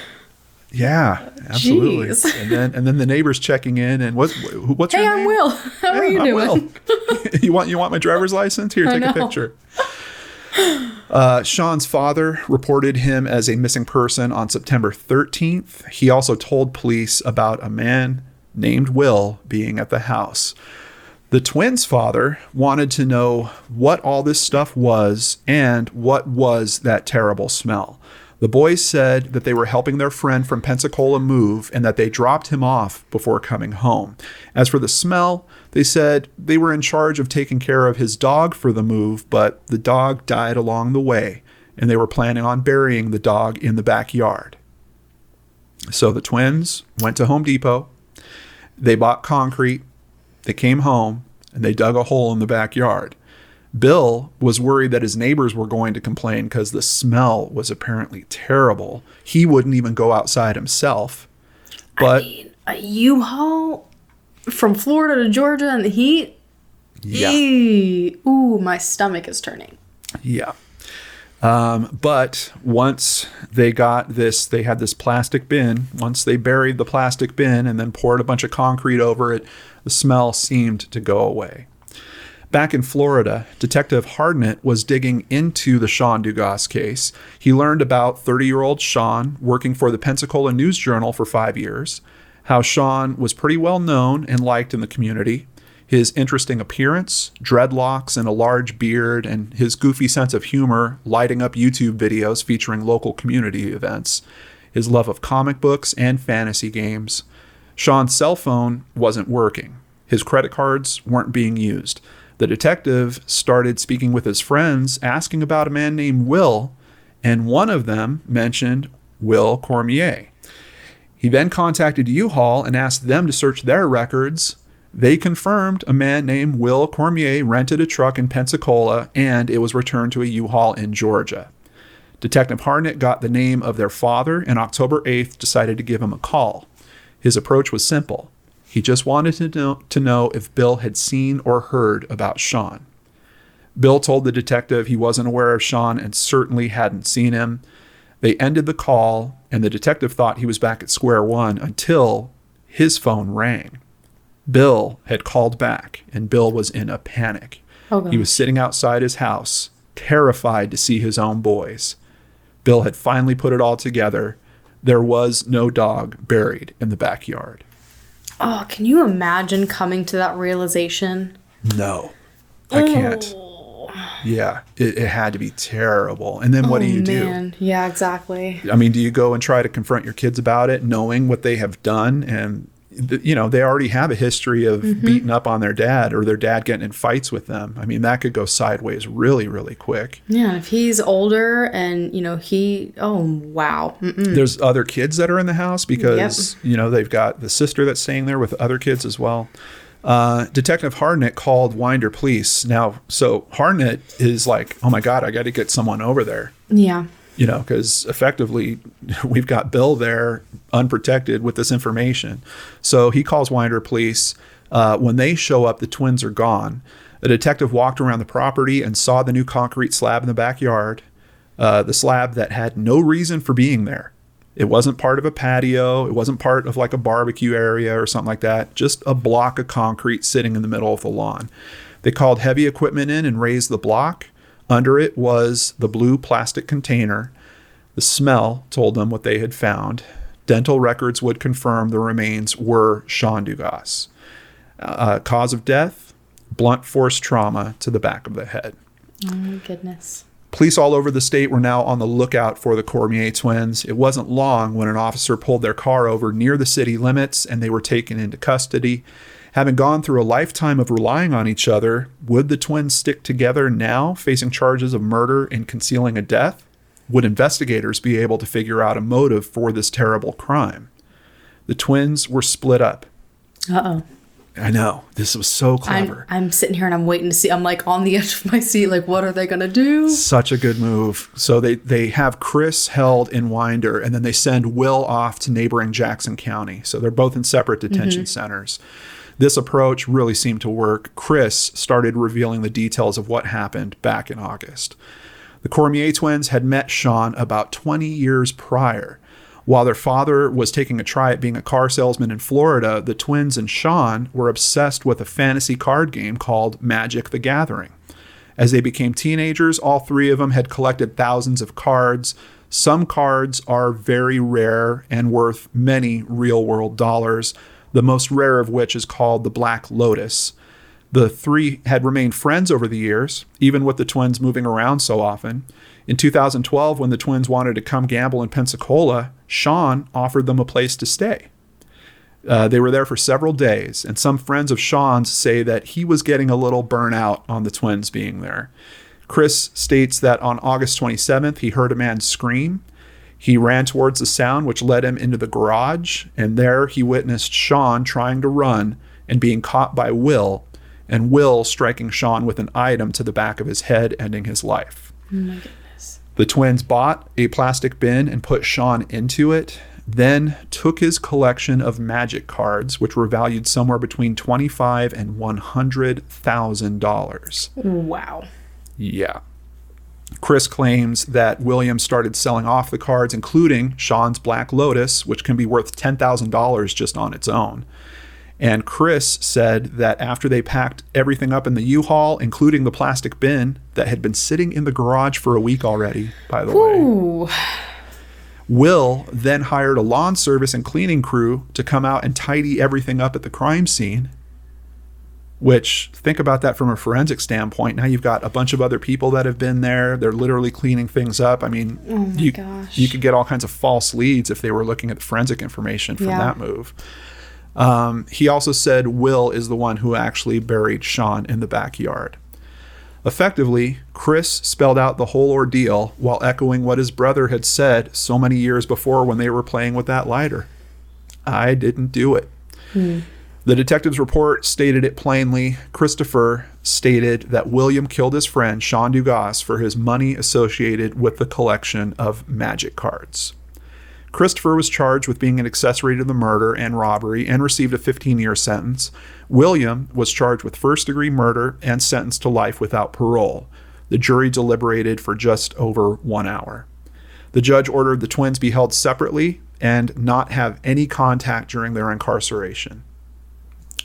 Yeah, absolutely. Jeez. And then and then the neighbor's checking in and what wh- what's Hey, your I'm name? Will. How are you I'm doing? Will. you want you want my driver's license? Here, take a picture. Uh, Sean's father reported him as a missing person on September 13th. He also told police about a man named Will being at the house. The twins' father wanted to know what all this stuff was and what was that terrible smell. The boys said that they were helping their friend from Pensacola move and that they dropped him off before coming home. As for the smell, they said they were in charge of taking care of his dog for the move, but the dog died along the way, and they were planning on burying the dog in the backyard. So the twins went to Home Depot, they bought concrete, they came home, and they dug a hole in the backyard. Bill was worried that his neighbors were going to complain because the smell was apparently terrible. He wouldn't even go outside himself. But A U-Haul from Florida to Georgia in the heat? yeah, Eee. Ooh, my stomach is turning. yeah. Um, but once they got this, they had this plastic bin. Once they buried the plastic bin and then poured a bunch of concrete over it, the smell seemed to go away. Back in Florida, Detective Hardnett was digging into the Sean Dugas case. He learned about 30 year old Sean working for the Pensacola News Journal for five years, how Sean was pretty well known and liked in the community, his interesting appearance, dreadlocks, and a large beard, and his goofy sense of humor lighting up YouTube videos featuring local community events, his love of comic books and fantasy games. Sean's cell phone wasn't working. His credit cards weren't being used. The detective started speaking with his friends, asking about a man named Will, and one of them mentioned Will Cormier. He then contacted U Haul and asked them to search their records. They confirmed a man named Will Cormier rented a truck in Pensacola and it was returned to a U Haul in Georgia. Detective Harnett got the name of their father and October 8th decided to give him a call. His approach was simple. He just wanted to know, to know if Bill had seen or heard about Sean. Bill told the detective he wasn't aware of Sean and certainly hadn't seen him. They ended the call, and the detective thought he was back at square one until his phone rang. Bill had called back, and Bill was in a panic. Oh, He was sitting outside his house, terrified to see his own boys. Bill had finally put it all together. There was no dog buried in the backyard. Oh, can you imagine coming to that realization? No, I can't. Oh. Yeah, it, it had to be terrible. And then what do Oh, you do? Yeah, exactly. I mean, do you go and try to confront your kids about it, knowing what they have done? And, you know, they already have a history of Mm-hmm. beating up on their dad or their dad getting in fights with them. I mean, that could go sideways really, really quick. Yeah, if he's older and, you know, he, oh, wow. Mm-mm. There's other kids that are in the house because, you know, they've got the sister that's staying there with other kids as well. Uh, Detective Harnett called Winder Police. Now, so Harnett is like, oh my God, I got to get someone over there. Yeah. You know, because effectively we've got Bill there unprotected with this information. So he calls Winder Police. Uh, when they show up, the twins are gone. A detective walked around the property and saw the new concrete slab in the backyard, uh, the slab that had no reason for being there. It wasn't part of a patio. It wasn't part of like a barbecue area or something like that. Just a block of concrete sitting in the middle of the lawn. They called heavy equipment in and raised the block. Under it was the blue plastic container. The smell told them what they had found. Dental records would confirm the remains were Sean Dugas. Uh, cause of death blunt force trauma to the back of the head. Oh, my goodness. Police all over the state were now on the lookout for the Cormier twins. It wasn't long when an officer pulled their car over near the city limits and they were taken into custody. Having gone through a lifetime of relying on each other, would the twins stick together now, facing charges of murder and concealing a death? Would investigators be able to figure out a motive for this terrible crime? The twins were split up. Uh oh. I know, this was so I'm, clever. I'm sitting here and I'm waiting to see. I'm like on the edge of my seat. Like, what are they going to do? Such a good move. So they they have Chris held in Winder, and then they send Will off to neighboring Jackson County. So they're both in separate detention centers. This approach really seemed to work. Chris started revealing the details of what happened back in August. The Cormier twins had met Sean about 20 years prior. While their father was taking a try at being a car salesman in Florida, the twins and Sean were obsessed with a fantasy card game called Magic the Gathering. As they became teenagers, all three of them had collected thousands of cards. Some cards are very rare and worth many real world dollars, the most rare of which is called the Black Lotus. The three had remained friends over the years, even with the twins moving around so often. In 2012, when the twins wanted to come gamble in Pensacola, Sean offered them a place to stay. Uh, they were there for several days, and some friends of Sean's say that he was getting a little burnout on the twins being there. Chris states that on August 27th, he heard a man scream. He ran towards the sound, which led him into the garage, and there he witnessed Sean trying to run and being caught by Will, and Will striking Sean with an item to the back of his head, ending his life. Oh. The twins bought a plastic bin and put Sean into it, then took his collection of magic cards, which were valued somewhere between twenty-five and one hundred thousand dollars. Wow. Yeah. Chris claims that William started selling off the cards, including Sean's Black Lotus, which can be worth $10,000 just on its own. And Chris said that after they packed everything up in the U Haul, including the plastic bin that had been sitting in the garage for a week already, by the way, Will then hired a lawn service and cleaning crew to come out and tidy everything up at the crime scene. Which, think about that from a forensic standpoint. Now you've got a bunch of other people that have been there. They're literally cleaning things up. I mean, Oh you, gosh. you could get all kinds of false leads if they were looking at the forensic information from Yeah. that move. Um, he also said Will is the one who actually buried Sean in the backyard. Effectively, Chris spelled out the whole ordeal while echoing what his brother had said so many years before when they were playing with that lighter. I didn't do it. The detective's report stated it plainly. Christopher stated that William killed his friend Sean Dugas for his money associated with the collection of magic cards. Christopher was charged with being an accessory to the murder and robbery and received a 15 year sentence. William was charged with first degree murder and sentenced to life without parole. The jury deliberated for just over one hour. The judge ordered the twins be held separately and not have any contact during their incarceration.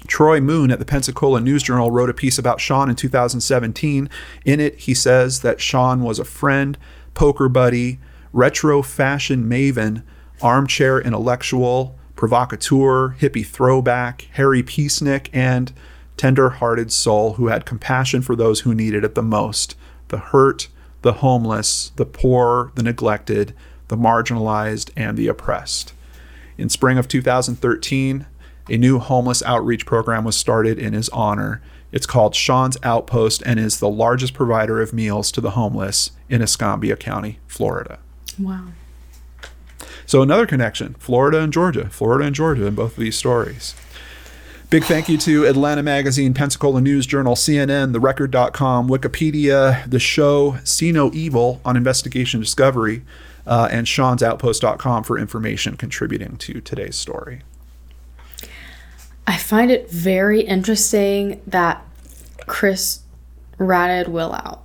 Troy Moon at the Pensacola News Journal wrote a piece about Sean in 2017. In it, he says that Sean was a friend, poker buddy, retro fashion maven, armchair intellectual, provocateur, hippie throwback, hairy peacenik, and tender hearted soul who had compassion for those who needed it the most the hurt, the homeless, the poor, the neglected, the marginalized, and the oppressed. In spring of 2013, a new homeless outreach program was started in his honor. It's called Sean's Outpost and is the largest provider of meals to the homeless in Escambia County, Florida. Wow. So another connection, Florida and Georgia, Florida and Georgia in both of these stories. Big thank you to Atlanta Magazine, Pensacola News Journal, CNN, TheRecord.com, Wikipedia, the show See No Evil on Investigation Discovery, uh, and Sean'sOutpost.com for information contributing to today's story. I find it very interesting that Chris ratted Will out.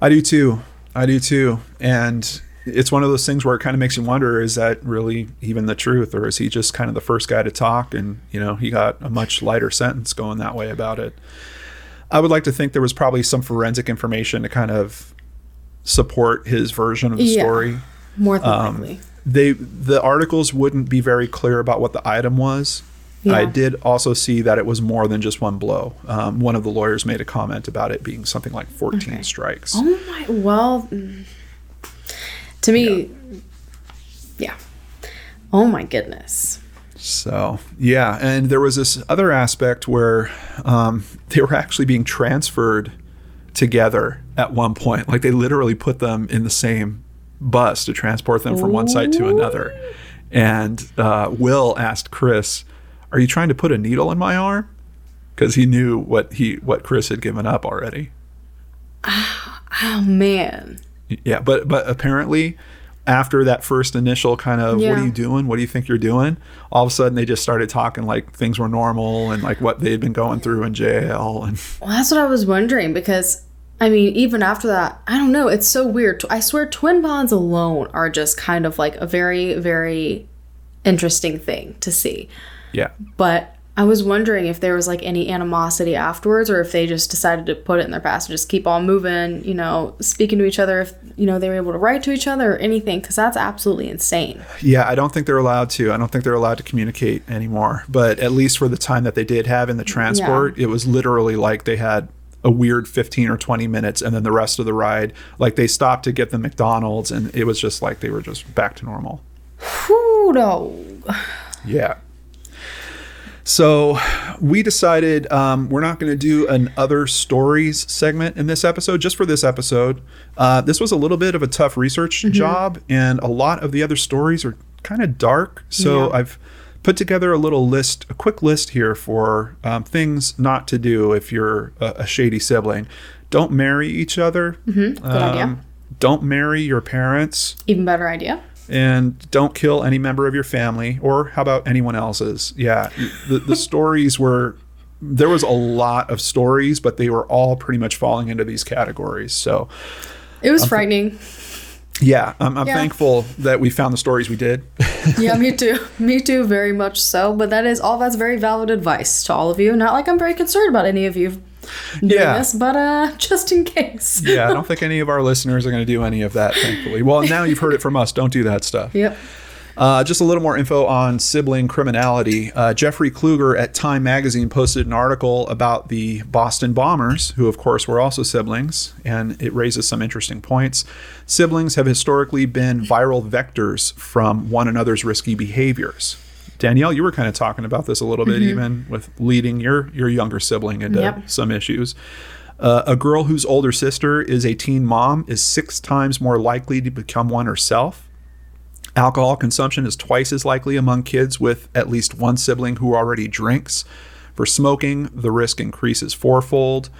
I do too. I do too. And it's one of those things where it kind of makes you wonder is that really even the truth or is he just kind of the first guy to talk and you know he got a much lighter sentence going that way about it i would like to think there was probably some forensic information to kind of support his version of the Yeah. story More than Um, likely. they the articles wouldn't be very clear about what the item was i did also see that it was more than just one blow um, one of the lawyers made a comment about it being something like 14 Okay. strikes Oh my well mm, to me yeah. Oh my goodness. So yeah, and there was this other aspect where um, they were actually being transferred together at one point. Like they literally put them in the same bus to transport them from one site to another. And uh, Will asked Chris, "Are you trying to put a needle in my arm?" Because he knew what he what Chris had given up already. Oh man. Yeah, but but apparently after that first initial kind of what are you doing? What do you think you're doing? All of a sudden they just started talking like things were normal and like what they'd been going through in jail and Well, that's what I was wondering because I mean, even after that, I don't know. It's so weird. I swear, twin bonds alone are just kind of like a very, very interesting thing to see. Yeah. But I was wondering if there was like any animosity afterwards, or if they just decided to put it in their past and just keep on moving. You know, speaking to each other. If you know they were able to write to each other or anything, because that's absolutely insane. Yeah, I don't think they're allowed to. I don't think they're allowed to communicate anymore. But at least for the time that they did have in the transport, it was literally like they had a weird 15 or 20 minutes and then the rest of the ride like they stopped to get the McDonald's and it was just like they were just back to normal. Whew, no. Yeah. So we decided um, we're not going to do an other stories segment in this episode, just for this episode. Uh, this was a little bit of a tough research job, and a lot of the other stories are kind of dark. So Yeah. I've put together a little list, a quick list here for um, things not to do if you're a, a shady sibling. Don't marry each other. Good idea. Don't marry your parents Even better idea. And don't kill any member of your family or how about anyone else's yeah the, the stories were there was a lot of stories but they were all pretty much falling into these categories so It was frightening. yeah i'm, I'm Yeah. thankful that we found the stories we did yeah, me too. Me too, very much so. But that is all that's very valid advice to all of you. Not like I'm very concerned about any of you doing Yeah. this, but uh just in case. yeah i don't think any of our listeners are going to do any of that thankfully well now you've heard it from us don't do that stuff Yep. Uh, just a little more info on sibling criminality. Uh, Jeffrey Kluger at Time Magazine posted an article about the Boston Bombers, who, of course, were also siblings, and it raises some interesting points. Siblings have historically been viral vectors from one another's risky behaviors. Danelle, you were kind of talking about this a little bit, even with leading your your younger sibling into Yep. some issues. Uh, a girl whose older sister is a teen mom is six times more likely to become one herself. Alcohol consumption is twice as likely among kids with at least one sibling who already drinks. For smoking, the risk increases fourfold.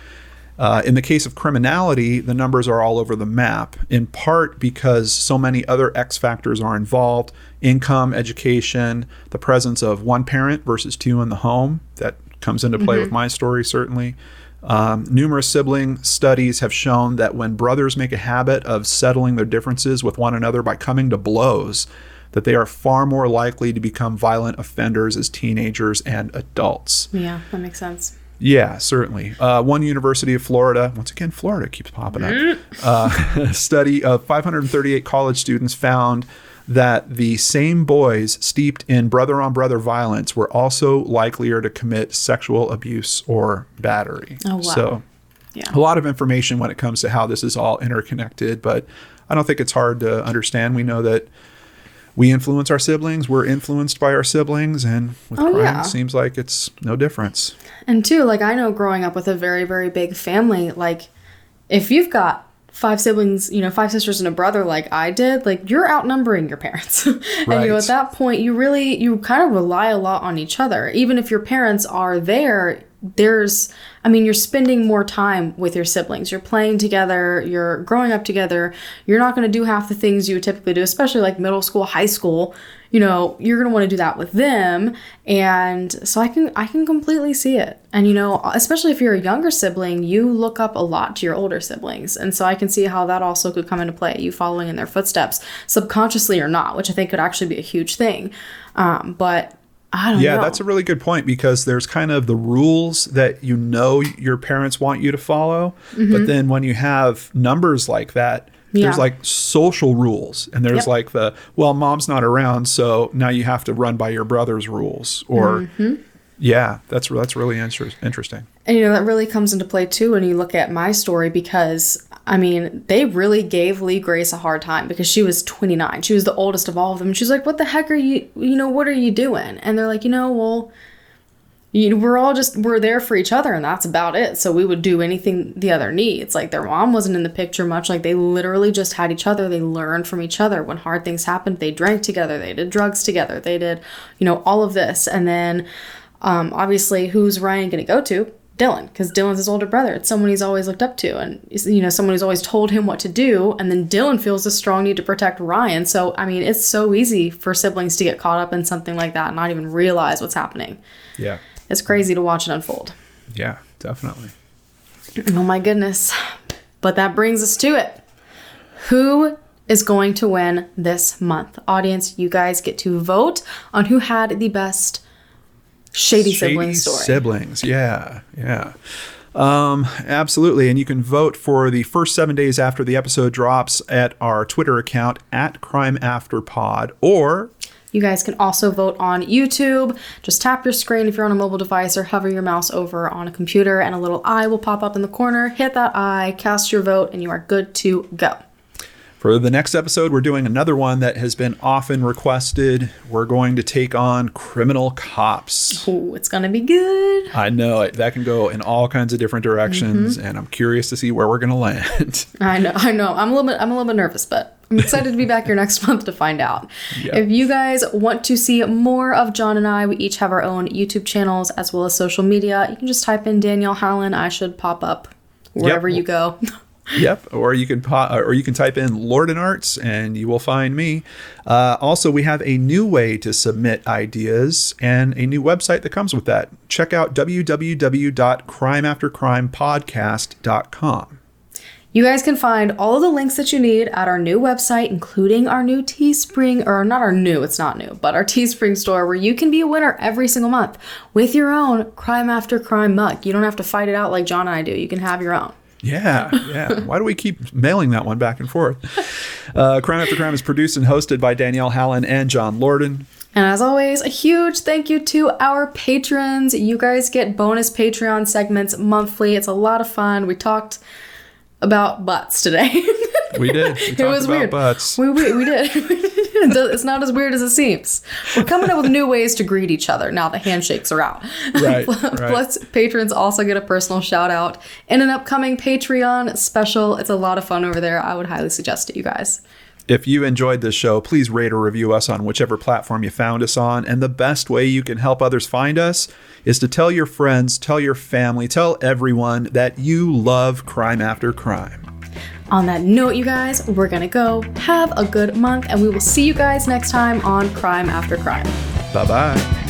Uh, in the case of criminality, the numbers are all over the map, in part because so many other X factors are involved income, education, the presence of one parent versus two in the home. That comes into play with my story, certainly. Um, numerous sibling studies have shown that when brothers make a habit of settling their differences with one another by coming to blows, that they are far more likely to become violent offenders as teenagers and adults. Yeah, that makes sense. Yeah, certainly. Uh, one University of Florida, once again, Florida keeps popping up. Uh, a study of 538 college students found that the same boys steeped in brother on brother violence were also likelier to commit sexual abuse or battery. Oh, wow. So, Yeah. a lot of information when it comes to how this is all interconnected, but I don't think it's hard to understand. We know that we influence our siblings, we're influenced by our siblings, and with Oh, crime, yeah. it seems like it's no difference. And two, like I know growing up with a very, very big family, like if you've got five siblings, you know, five sisters and a brother like I did, like you're outnumbering your parents. and you know, at that point you really you kind of rely a lot on each other. Even if your parents are there, there's I mean, you're spending more time with your siblings. You're playing together, you're growing up together. You're not going to do half the things you would typically do, especially like middle school, high school. You know, you're going to want to do that with them. And so I can I can completely see it. And you know, especially if you're a younger sibling, you look up a lot to your older siblings. And so I can see how that also could come into play, you following in their footsteps, subconsciously or not, which I think could actually be a huge thing. Um, but Yeah, know. that's a really good point because there's kind of the rules that you know your parents want you to follow, but then when you have numbers like that, Mm-hmm. Yeah. there's like social rules and there's Yep. like the well, mom's not around, so now you have to run by your brother's rules or Mm-hmm. Yeah, that's that's really inter- interesting. And you know, that really comes into play too when you look at my story because I mean, they really gave Lee Grace a hard time because she was 29. She was the oldest of all of them. She's like, "What the heck are you, you know, what are you doing?" And they're like, "You know, well, you we're all just we're there for each other and that's about it. So we would do anything the other needs. Like their mom wasn't in the picture much. Like they literally just had each other. They learned from each other. When hard things happened, they drank together. They did drugs together. They did, you know, all of this. And then um, obviously, who's Ryan going to go to? Dylan, because Dylan's his older brother. It's someone he's always looked up to, and you know, someone who's always told him what to do. And then Dylan feels a strong need to protect Ryan. So, I mean, it's so easy for siblings to get caught up in something like that and not even realize what's happening. Yeah. It's crazy to watch it unfold. Yeah, definitely. Oh my goodness. But that brings us to it. Who is going to win this month? Audience, you guys get to vote on who had the best shady, sibling story. Siblings, yeah, yeah. Um, absolutely. And you can vote for the first seven days after the episode drops at our Twitter account at Crime After Pod, or You guys can also vote on YouTube. Just tap your screen if you're on a mobile device or hover your mouse over on a computer, and a little eye will pop up in the corner. Hit that eye, cast your vote, and you are good to go. For the next episode, we're doing another one that has been often requested. We're going to take on criminal cops. Ooh, it's gonna be good. I know it. That can go in all kinds of different directions, mm-hmm. and I'm curious to see where we're going to land. I know, I know. I'm a little bit, I'm a little bit nervous, but I'm excited to be back here next month to find out. Yeah. If you guys want to see more of John and I, we each have our own YouTube channels as well as social media. You can just type in Danelle Howland. I should pop up wherever you go. Yep, or you can po- or you can type in Lorden Arts and you will find me. Uh, also, we have a new way to submit ideas and a new website that comes with that. Check out www.crimeaftercrimepodcast.com. You guys can find all of the links that you need at our new website, including our new Teespring, or not our new, it's not new, but our Teespring store, where you can be a winner every single month with your own Crime After Crime mug. You don't have to fight it out like John and I do. You can have your own. Yeah, yeah. Why do we keep mailing that one back and forth? Uh, Crime After Crime is produced and hosted by Danelle Hallen and John Lorden. And as always, a huge thank you to our patrons. You guys get bonus Patreon segments monthly. It's a lot of fun. We talked about butts today. We did. We it was about weird. butts. We, we, we did. it's not as weird as it seems. We're coming up with new ways to greet each other now that handshakes are out. Right, Plus, right. plus, patrons also get a personal shout out in an upcoming Patreon special. It's a lot of fun over there. I would highly suggest it, you guys. If you enjoyed this show, please rate or review us on whichever platform you found us on. And the best way you can help others find us is to tell your friends, tell your family, tell everyone that you love Crime After Crime. On that note, you guys, we're gonna go. Have a good month, and we will see you guys next time on Crime After Crime. Bye bye.